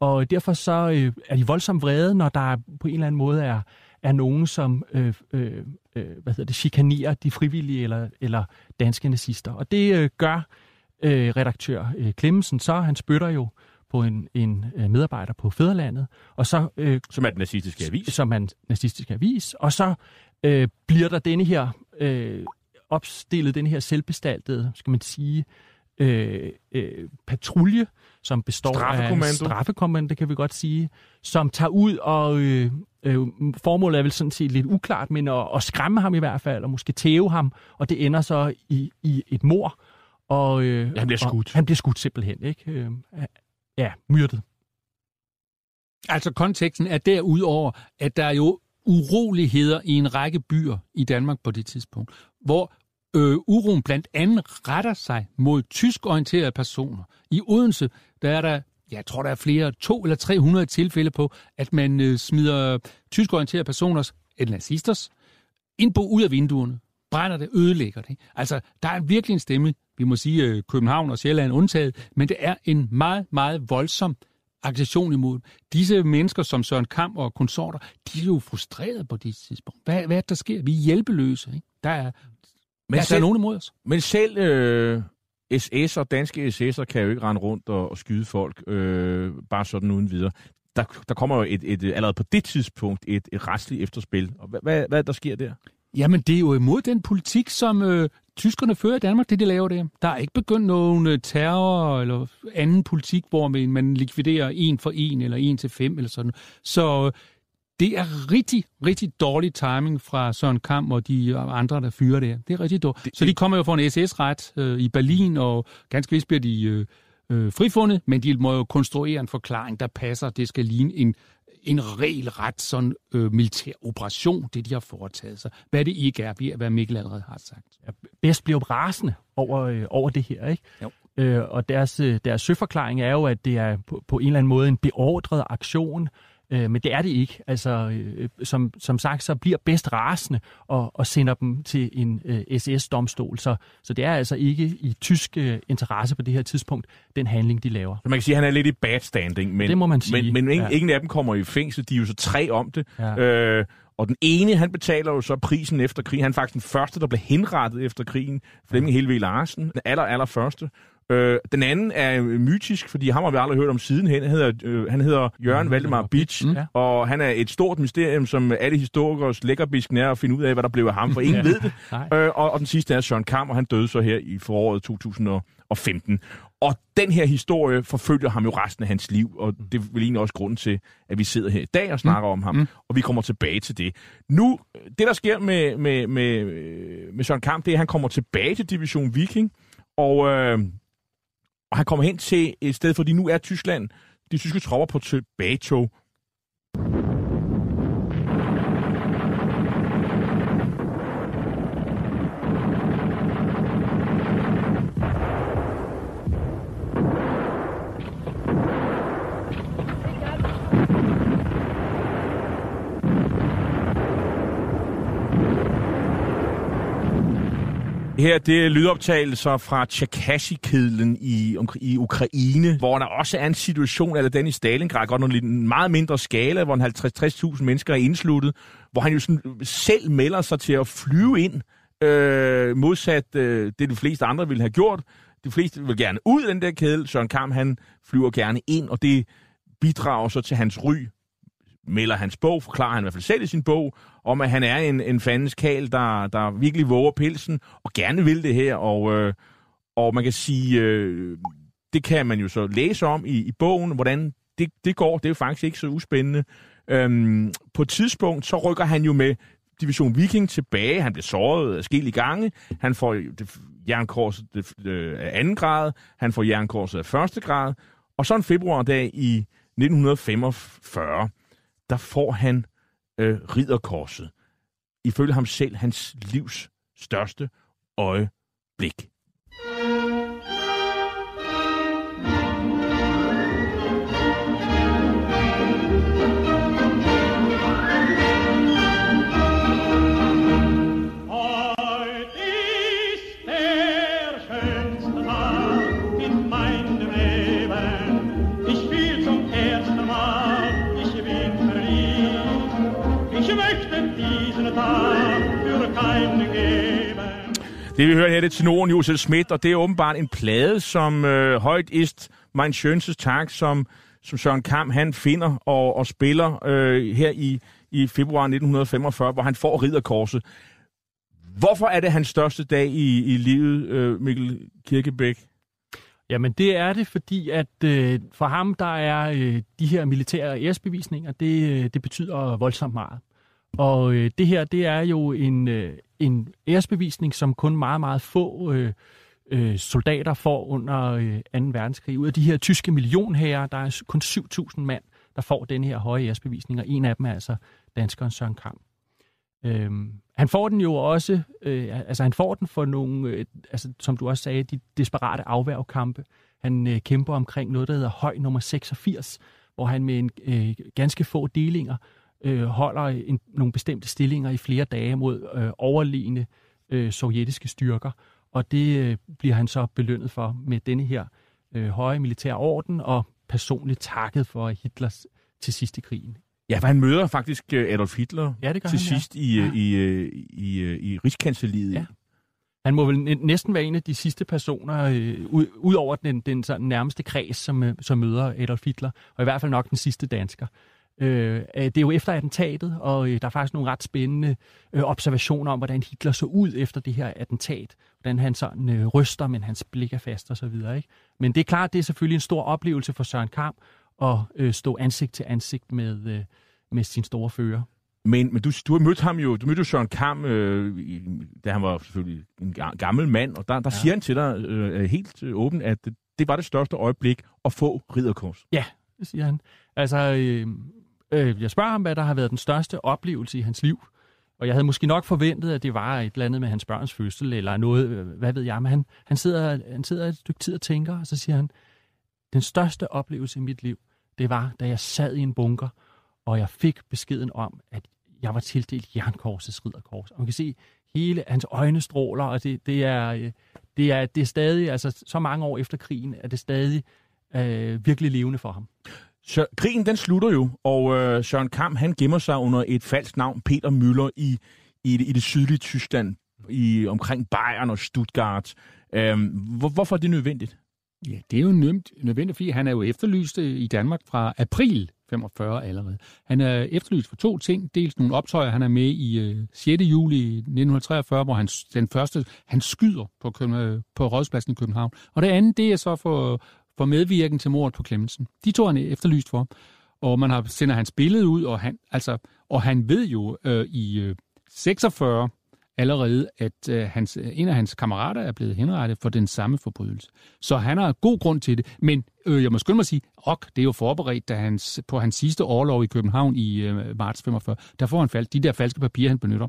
Og derfor så øh, er de voldsomt vrede, når der på en eller anden måde er, er nogen, som øh, øh, øh hvad hedder det, chikanerer de frivillige eller, eller danske nazister. Og det øh, gør øh, redaktør øh, Klemmensen så. Han spytter jo på en, en øh, medarbejder på Fæderlandet, og så, øh, Som er den nazistiske avis. som er en nazistisk avis, og så øh, bliver der denne her øh, opstillet, den her selvbestaltede, skal man sige, øh, øh, patrulje, som består af Straffekommando. en straffekommando, kan vi godt sige, som tager ud og øh, øh, formålet er vel sådan set lidt uklart, men at, at skræmme ham i hvert fald, og måske tæve ham, og det ender så i, i et mor. Og, øh, Ja, han bliver og skudt. Han bliver skudt simpelthen, ikke? Øh, ja, myrdet. Altså konteksten er derudover, at der er jo uroligheder i en række byer i Danmark på det tidspunkt, hvor øh, uroen blandt andet retter sig mod tyskorienterede personer. I Odense, der er der, jeg tror der er flere, to eller 300 tilfælde på, at man øh, smider tyskorienterede personers, eller nazisters, indbo ud af vinduerne, brænder det, ødelægger det. Altså, der er virkelig en stemme, vi må sige øh, København og Sjælland undtaget, men det er en meget, meget voldsom aggression imod. Disse mennesker som Søren Kamp og konsorter, de er jo frustrerede på det tidspunkt. Hvad, hvad er der sker? Vi er hjælpeløse. Ikke? Der er, Men men der selv- er nogen imod os. Men selv øh, SS'er, danske SS'er, kan jo ikke rende rundt og, og skyde folk, øh, bare sådan uden videre. Der, der kommer jo et, et, allerede på det tidspunkt et, et retsligt efterspil. Og hvad, hvad, hvad der sker der? Jamen, det er jo imod den politik, som øh, tyskerne fører i Danmark, det de laver der. Der er ikke begyndt nogen øh, terror eller anden politik, hvor man, likviderer en for en eller en til fem eller sådan. Så øh, det er rigtig, rigtig dårlig timing fra Søren Kamp og de andre, der fyrer der. Det er rigtig dårligt. Det, så de kommer jo for en SS-ret øh, i Berlin, og ganske vist bliver de øh, øh, frifundet, men de må jo konstruere en forklaring, der passer. Det skal ligne en en regelret sådan øh, militær operation, det de har foretaget sig. Hvad det ikke er, hvad Mikkel allerede har sagt. Best bliver jo rasende over, øh, over det her, ikke? Jo. Øh, og deres, øh, deres søforklaring er jo, at det er på, på en eller anden måde en beordret aktion, øh, men det er det ikke. Altså, øh, som, som sagt, så bliver bedst rasende og, og sender dem til en øh, SS-domstol. Så, så det er altså ikke i tysk øh, interesse på det her tidspunkt, den handling, de laver. Så man kan sige, at han er lidt i bad standing. Men, Det må man sige, Men, men ingen, ja. ingen af dem kommer i fængsel. De er jo så tre om det. Ja. Øh, og den ene, han betaler jo så prisen efter krigen. Han er faktisk den første, der blev henrettet efter krigen. Flemming Helve Larsen, den aller, aller første. Øh, den anden er øh, mytisk, fordi ham har vi aldrig hørt om sidenhen. Han hedder, øh, han hedder Jørgen Valdemar Bitsch, Mm. mm. og han er et stort mysterium, som alle historikers lækkerbisken er at finde ud af, hvad der blev af ham, for ingen [LAUGHS] Ja. ved det. Øh, og, og den sidste er Søren Kam, og han døde så her i foråret 2015. Og den her historie forfølger ham jo resten af hans liv, og det er vel egentlig også grunden til, at vi sidder her i dag og snakker mm. om ham, mm. og vi kommer tilbage til det. Nu, det der sker med, med, med, med Søren Kamp, det er, at han kommer tilbage til Division Viking, og, øh, og han kommer hen til et sted, fordi nu er Tyskland, de tyske tropper på tilbagetog. Her det er lydoptagelser fra Tjekashi-kedlen i, i Ukraine, hvor der også er en situation, eller den i Stalingrad, godt nok lidt en meget mindre skala, hvor 50-60.000 mennesker er indsluttet, hvor han jo sådan selv melder sig til at flyve ind, øh, modsat øh, det de fleste andre ville have gjort. De fleste vil gerne ud af den der kedel. Søren Kam, han flyver gerne ind, og det bidrager så til hans ry melder hans bog, forklarer han i hvert fald selv i sin bog, om at han er en, en fandens kal, der, der virkelig våger pelsen, og gerne vil det her, og, øh, og man kan sige, øh, det kan man jo så læse om i, i bogen, hvordan det, det går, det er jo faktisk ikke så uspændende. Øhm, på et tidspunkt, så rykker han jo med Division Viking tilbage, han bliver såret adskillige gange, han får det, jernkorset det, øh, af anden grad, han får jernkorset af første grad, og så en februardag i 1945, der får han øh, ridderkorset. Ifølge ham selv hans livs største øjeblik. Det vi hører her, det er tenoren Josef Schmidt, og det er åbenbart en plade, som øh, højt ist Mein Schönses Tag, som, som Søren Kam han finder og, og spiller øh, her i, i februar 1945, hvor han får ridderkorset. Hvorfor er det hans største dag i, i livet, øh, Mikkel Kirkebæk? Jamen det er det, fordi at øh, for ham der er øh, de her militære æresbevisninger, det, øh, det betyder voldsomt meget. Og øh, det her, det er jo en, øh, en æresbevisning, som kun meget, meget få øh, øh, soldater får under øh, 2. verdenskrig. Ud af de her tyske millionherrer, der er kun 7.000 mand, der får den her høje æresbevisning, og en af dem er altså danskeren Søren Kamp. Øhm, han får den jo også, øh, altså han får den for nogle, øh, altså som du også sagde, de desperate afværgekampe. Han øh, kæmper omkring noget, der hedder høj nummer 86, hvor han med en øh, ganske få delinger øh, holder en, nogle bestemte stillinger i flere dage mod øh, overliggende øh, sovjetiske styrker. Og det øh, bliver han så belønnet for med denne her øh, høje militære orden og personligt takket for Hitlers til sidst i krigen. Ja, for han møder faktisk øh, Adolf Hitler ja, det til han, sidst ja. i, ja. i, i, i, i Rigskanseliet. Ja. Han må vel næsten være en af de sidste personer, øh, ud, ud over den, den sådan nærmeste kreds, som, øh, som møder Adolf Hitler, og i hvert fald nok den sidste dansker. Øh, det er jo efter attentatet, og øh, der er faktisk nogle ret spændende øh, observationer om, hvordan Hitler så ud efter det her attentat. Hvordan han sådan øh, ryster, men hans blik er fast og så videre. Ikke? Men det er klart, det er selvfølgelig en stor oplevelse for Søren Kamp at øh, stå ansigt til ansigt med, øh, med sin store fører. Men, men du, du har mødt ham jo, du mødte jo Søren Kam, øh, da han var selvfølgelig en gammel mand, og der, der ja. siger han til dig øh, helt øh, åbent, at det, det var det største øjeblik at få ridderkors. Ja, det siger han. Altså, øh, øh, jeg spørger ham, hvad der har været den største oplevelse i hans liv. Og jeg havde måske nok forventet, at det var et eller andet med hans børns fødsel, eller noget, øh, hvad ved jeg. Men han, han, sidder, han sidder et stykke tid og tænker, og så siger han, den største oplevelse i mit liv, det var, da jeg sad i en bunker, og jeg fik beskeden om, at jeg var tildelt jernkorsets ridderkors. Og man kan se hele hans øjne stråler, og det, det, er, øh, det, er, det er stadig, altså så mange år efter krigen, er det stadig øh, virkelig levende for ham. Så krigen den slutter jo, og øh, Søren Kamp han gemmer sig under et falsk navn, Peter Müller, i, i, det, i det sydlige Tyskland, i omkring Bayern og Stuttgart. Øh, hvor, hvorfor er det nødvendigt? Ja, det er jo nødvendigt, fordi han er jo efterlyst øh, i Danmark fra april 45 allerede. Han er efterlyst for to ting. Dels nogle optøjer, han er med i øh, 6. juli 1943, hvor han, den første, han skyder på, øh, på Rådspladsen i København. Og det andet, det er så for, for medvirken til mordet på Clemmensen. De to er han efterlyst for. Og man har sender hans billede ud, og han, altså, og han ved jo øh, i øh, 46, allerede, at øh, hans, en af hans kammerater er blevet henrettet for den samme forbrydelse. Så han har god grund til det. Men øh, jeg må skynde mig at sige, ok, det er jo forberedt da hans, på hans sidste årlov i København i øh, marts 45. Der får han fald, de der falske papirer, han benytter.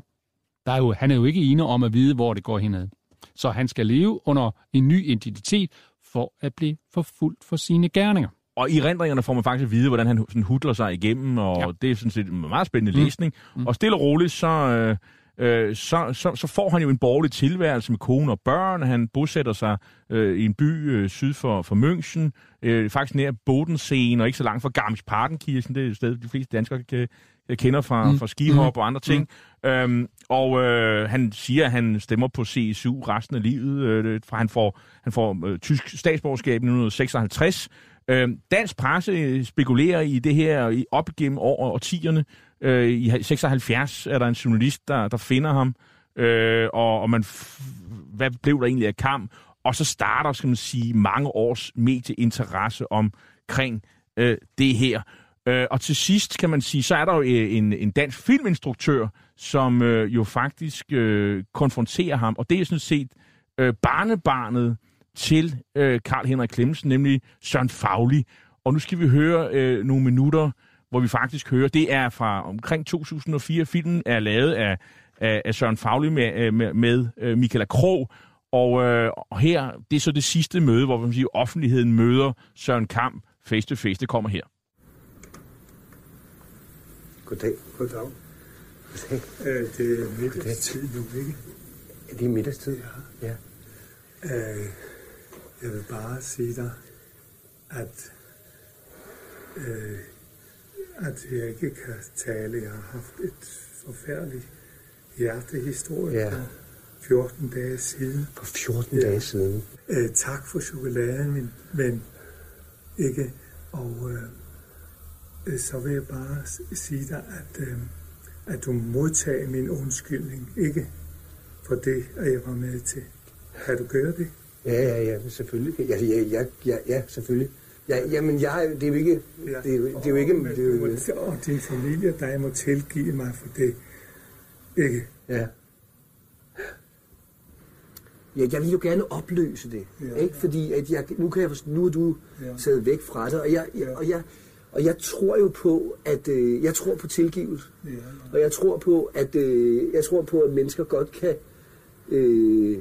Der er jo, han er jo ikke enig om at vide, hvor det går henad. Så han skal leve under en ny identitet for at blive forfulgt for sine gerninger. Og i rendringerne får man faktisk at vide, hvordan han sådan hudler sig igennem, og ja. det er sådan set en meget spændende mm. læsning. Mm. Og stille og roligt, så... Øh, øh, så, så, så får han jo en borgerlig tilværelse med kone og børn. Han bosætter sig øh, i en by øh, syd for, for München, øh, faktisk nær Bodenseen og ikke så langt fra Garmisch-Partenkirchen. Det er et sted, de fleste danskere kan, kender fra, mm. fra skihop mm. og andre ting. Mm. Øhm, og øh, han siger, at han stemmer på CSU resten af livet, øh, fra han får, han får øh, tysk statsborgerskab i 1956. Øh, dansk presse spekulerer i det her op gennem år og årtierne. Øh, I 76 er der en journalist, der, der finder ham, øh, og, og man hvad blev der egentlig af kamp? Og så starter, skal man sige, mange års medieinteresse omkring øh, det her. Øh, og til sidst, kan man sige, så er der jo øh, en, en dansk filminstruktør, som øh, jo faktisk øh, konfronterer ham, og det er sådan set øh, barnebarnet til øh, Karl Henrik Klemmensen, nemlig Søren Fagli. Og nu skal vi høre øh, nogle minutter hvor vi faktisk hører, det er fra omkring 2004. Filmen er lavet af, af, af Søren Fagli øh, med, med, øh, med Michaela Krog, og, øh, og her, det er så det sidste møde, hvor man siger, offentligheden møder Søren Kamp face to face. Det kommer her. Goddag. Goddag. Goddag. Øh, det er middagstid nu, ikke? Er det middagstid? Ja. ja. Øh, jeg vil bare sige dig, at øh, at jeg ikke kan tale. Jeg har haft et forfærdeligt hjertehistorie ja. for 14 dage siden. For 14 ja. dage siden? Øh, tak for chokoladen, min ven. Ikke? Og øh, så vil jeg bare sige dig, at, øh, at du modtager min undskyldning, ikke? For det, at jeg var med til. Kan du gøre det? Ja, ja, ja, selvfølgelig. Ja, ja, ja, ja, ja selvfølgelig. Ja, jamen, jeg, det er jo ikke... Ja. Det er, jo- det er jo ikke... Det er jo, Og, og din familie, der må tilgive mig for det. Ikke? ja. Ja, jeg vil jo gerne opløse det, Ja. ikke? Fordi at jeg, nu, kan jeg nu er du ja. taget væk fra det, og jeg, jeg, og jeg, og jeg tror jo på, at øh, jeg tror på tilgivelse. Ja, ja. Og jeg tror på, at øh, jeg tror på, at mennesker godt kan, øh,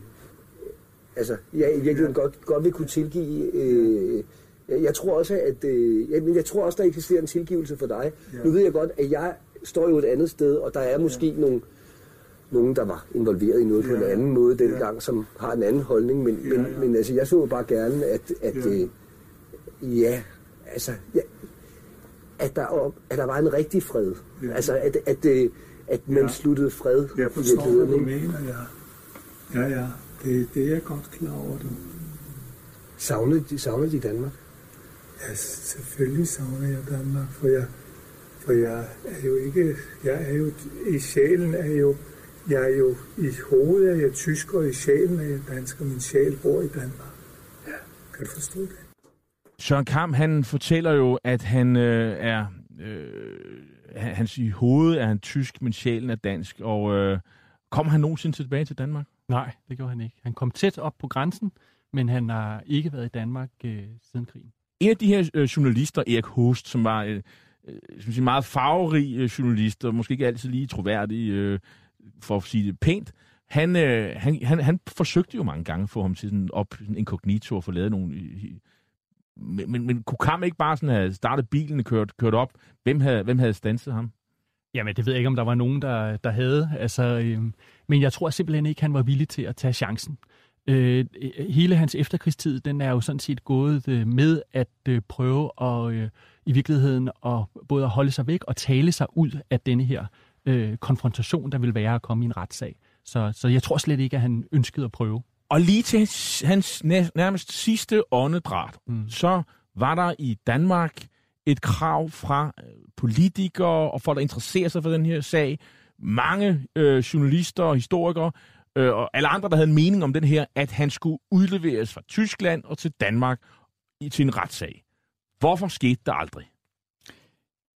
altså, jeg i virkeligheden ja. godt, godt vil kunne tilgive. Øh, jeg, jeg tror også, at øh, jeg, men jeg tror også, der eksisterer en tilgivelse for dig. Ja. Ja. Nu ved jeg godt, at jeg står jo et andet sted, og der er måske ja. nogle nogen, der var involveret i noget ja. på en Ja. anden måde Ja. dengang, som har en anden holdning, men, Ja, men, ja. men altså, jeg så jo bare gerne, at, at Ja. ja. Øh, ja, altså, ja, at, der, at der var en rigtig fred. Ja. Altså, at, at, øh, at man Ja. sluttede fred Jeg forstår, hvad du mener, ja. Ja, ja. Det, det er jeg godt klar over, du. Savnede de, savnede de Danmark? Ja, selvfølgelig savner jeg Danmark, for jeg, for jeg er jo ikke, jeg er jo, i sjælen er jo, jeg er jo, i hovedet er jeg tysker, og i sjælen er jeg dansker, min sjæl bor i Danmark. Ja. Kan du forstå det? Søren Kamp, han fortæller jo, at han øh, er... Øh, han- hans i hovedet er han tysk, men sjælen er dansk. Og øh, kom han nogensinde tilbage til Danmark? Nej, det gjorde han ikke. Han kom tæt op på grænsen, men han har ikke været i Danmark øh, siden krigen. En af de her øh, journalister, Erik Host, som var øh, øh, som siger, meget farverig øh, journalist, og måske ikke altid lige troværdig, øh, for at sige det pænt, han, øh, han, han, han forsøgte jo mange gange at få ham til sådan op sådan inkognito og få lavet nogle... Men, men, men kunne Kam ikke bare sådan have startet bilen og kørt, kørt op? Hvem havde, hvem havde stanset ham? Jamen, det ved jeg ikke, om der var nogen, der, der havde. Altså, øh, men jeg tror simpelthen ikke, han var villig til at tage chancen. Øh, hele hans efterkrigstid, den er jo sådan set gået øh, med at øh, prøve at øh, i virkeligheden at både at holde sig væk og tale sig ud af denne her øh, konfrontation, der vil være at komme i en retssag. Så, så jeg tror slet ikke, at han ønskede at prøve. Og lige til hans, hans næ- nærmest sidste åndedræt, mm. så var der i Danmark et krav fra øh, politikere og folk, der interesserer sig for den her sag, mange øh, journalister og historikere, øh, og alle andre, der havde en mening om den her, at han skulle udleveres fra Tyskland og til Danmark i, til en retssag. Hvorfor skete det aldrig?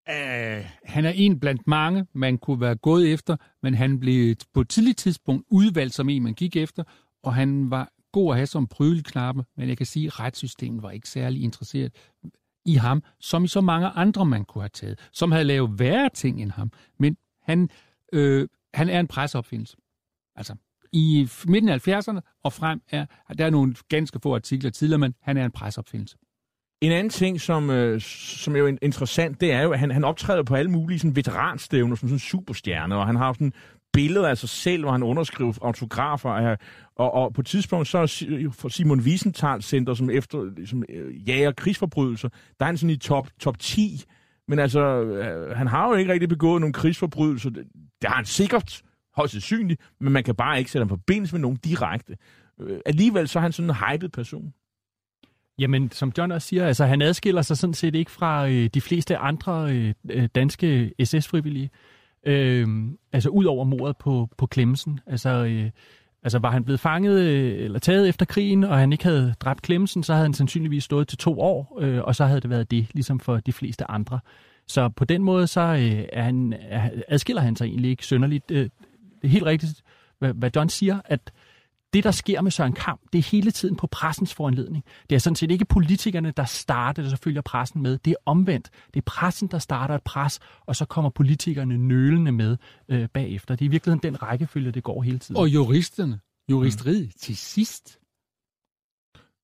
Uh, han er en blandt mange, man kunne være gået efter, men han blev på et tidligt tidspunkt udvalgt som en, man gik efter, og han var god at have som prøvelknappe, men jeg kan sige, at retssystemet var ikke særlig interesseret i ham, som i så mange andre, man kunne have taget, som havde lavet værre ting end ham. Men han, øh, han er en presseopfindelse. Altså, i midten af 70'erne og frem er, der er nogle ganske få artikler tidligere, men han er en presseopfindelse. En anden ting, som, øh, som er jo interessant, det er jo, at han, han optræder på alle mulige sådan, veteranstævner som sådan en superstjerne, og han har sådan billeder af sig selv, hvor han underskriver autografer. Og, Og, og på et tidspunkt, så er for Simon Wiesenthal Center, som, efter, som øh, jager krigsforbrydelser, der er han sådan i top, top 10. Men altså, øh, han har jo ikke rigtig begået nogen krigsforbrydelser. Det, det har han sikkert, højst sandsynligt, men man kan bare ikke sætte ham på forbindelse med nogen direkte. Øh, alligevel så er han sådan en hyped person. Jamen, som John også siger, altså han adskiller sig sådan set ikke fra øh, de fleste andre øh, danske SS-frivillige. Øh, altså ud over mordet på, på Clemsen. Altså, øh, altså var han blevet fanget øh, eller taget efter krigen, og han ikke havde dræbt Clemsen, så havde han sandsynligvis stået til to år, øh, og så havde det været det, ligesom for de fleste andre. Så på den måde, så øh, er han, er, adskiller han sig egentlig ikke sønderligt. Øh, det er helt rigtigt, hvad, hvad John siger, at det, der sker med Søren Kamp, det er hele tiden på pressens foranledning. Det er sådan set ikke politikerne, der starter det, så følger pressen med. Det er omvendt. Det er pressen, der starter et pres, og så kommer politikerne nølende med øh, bagefter. Det er i virkeligheden den rækkefølge, det går hele tiden. Og juristerne, juristeriet mm. til sidst.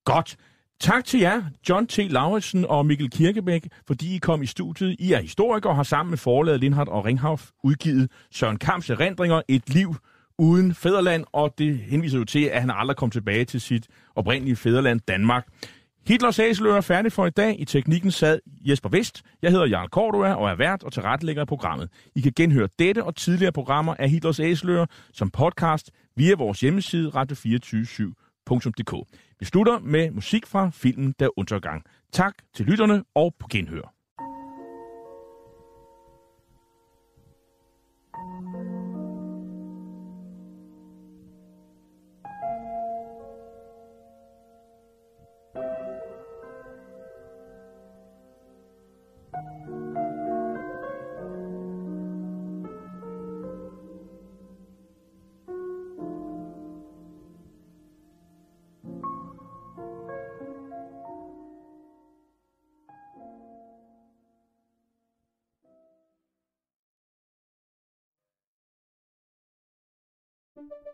Godt. Tak til jer, John T. Lauritsen og Mikkel Kirkebæk, fordi I kom i studiet. I er historikere og har sammen med forlaget Lindhardt og Ringhof udgivet Søren Kamps erindringer Et liv uden fæderland, og det henviser jo til, at han aldrig kom tilbage til sit oprindelige fæderland Danmark. Hitlers Æseløer er færdig for i dag. I teknikken sad Jesper Vest. Jeg hedder Jarl Cordua og er vært og tilrettelægger af programmet. I kan genhøre dette og tidligere programmer af Hitlers Æseløer som podcast via vores hjemmeside radio247.dk. Vi slutter med musik fra filmen Der Undergang. Tak til lytterne og på genhør.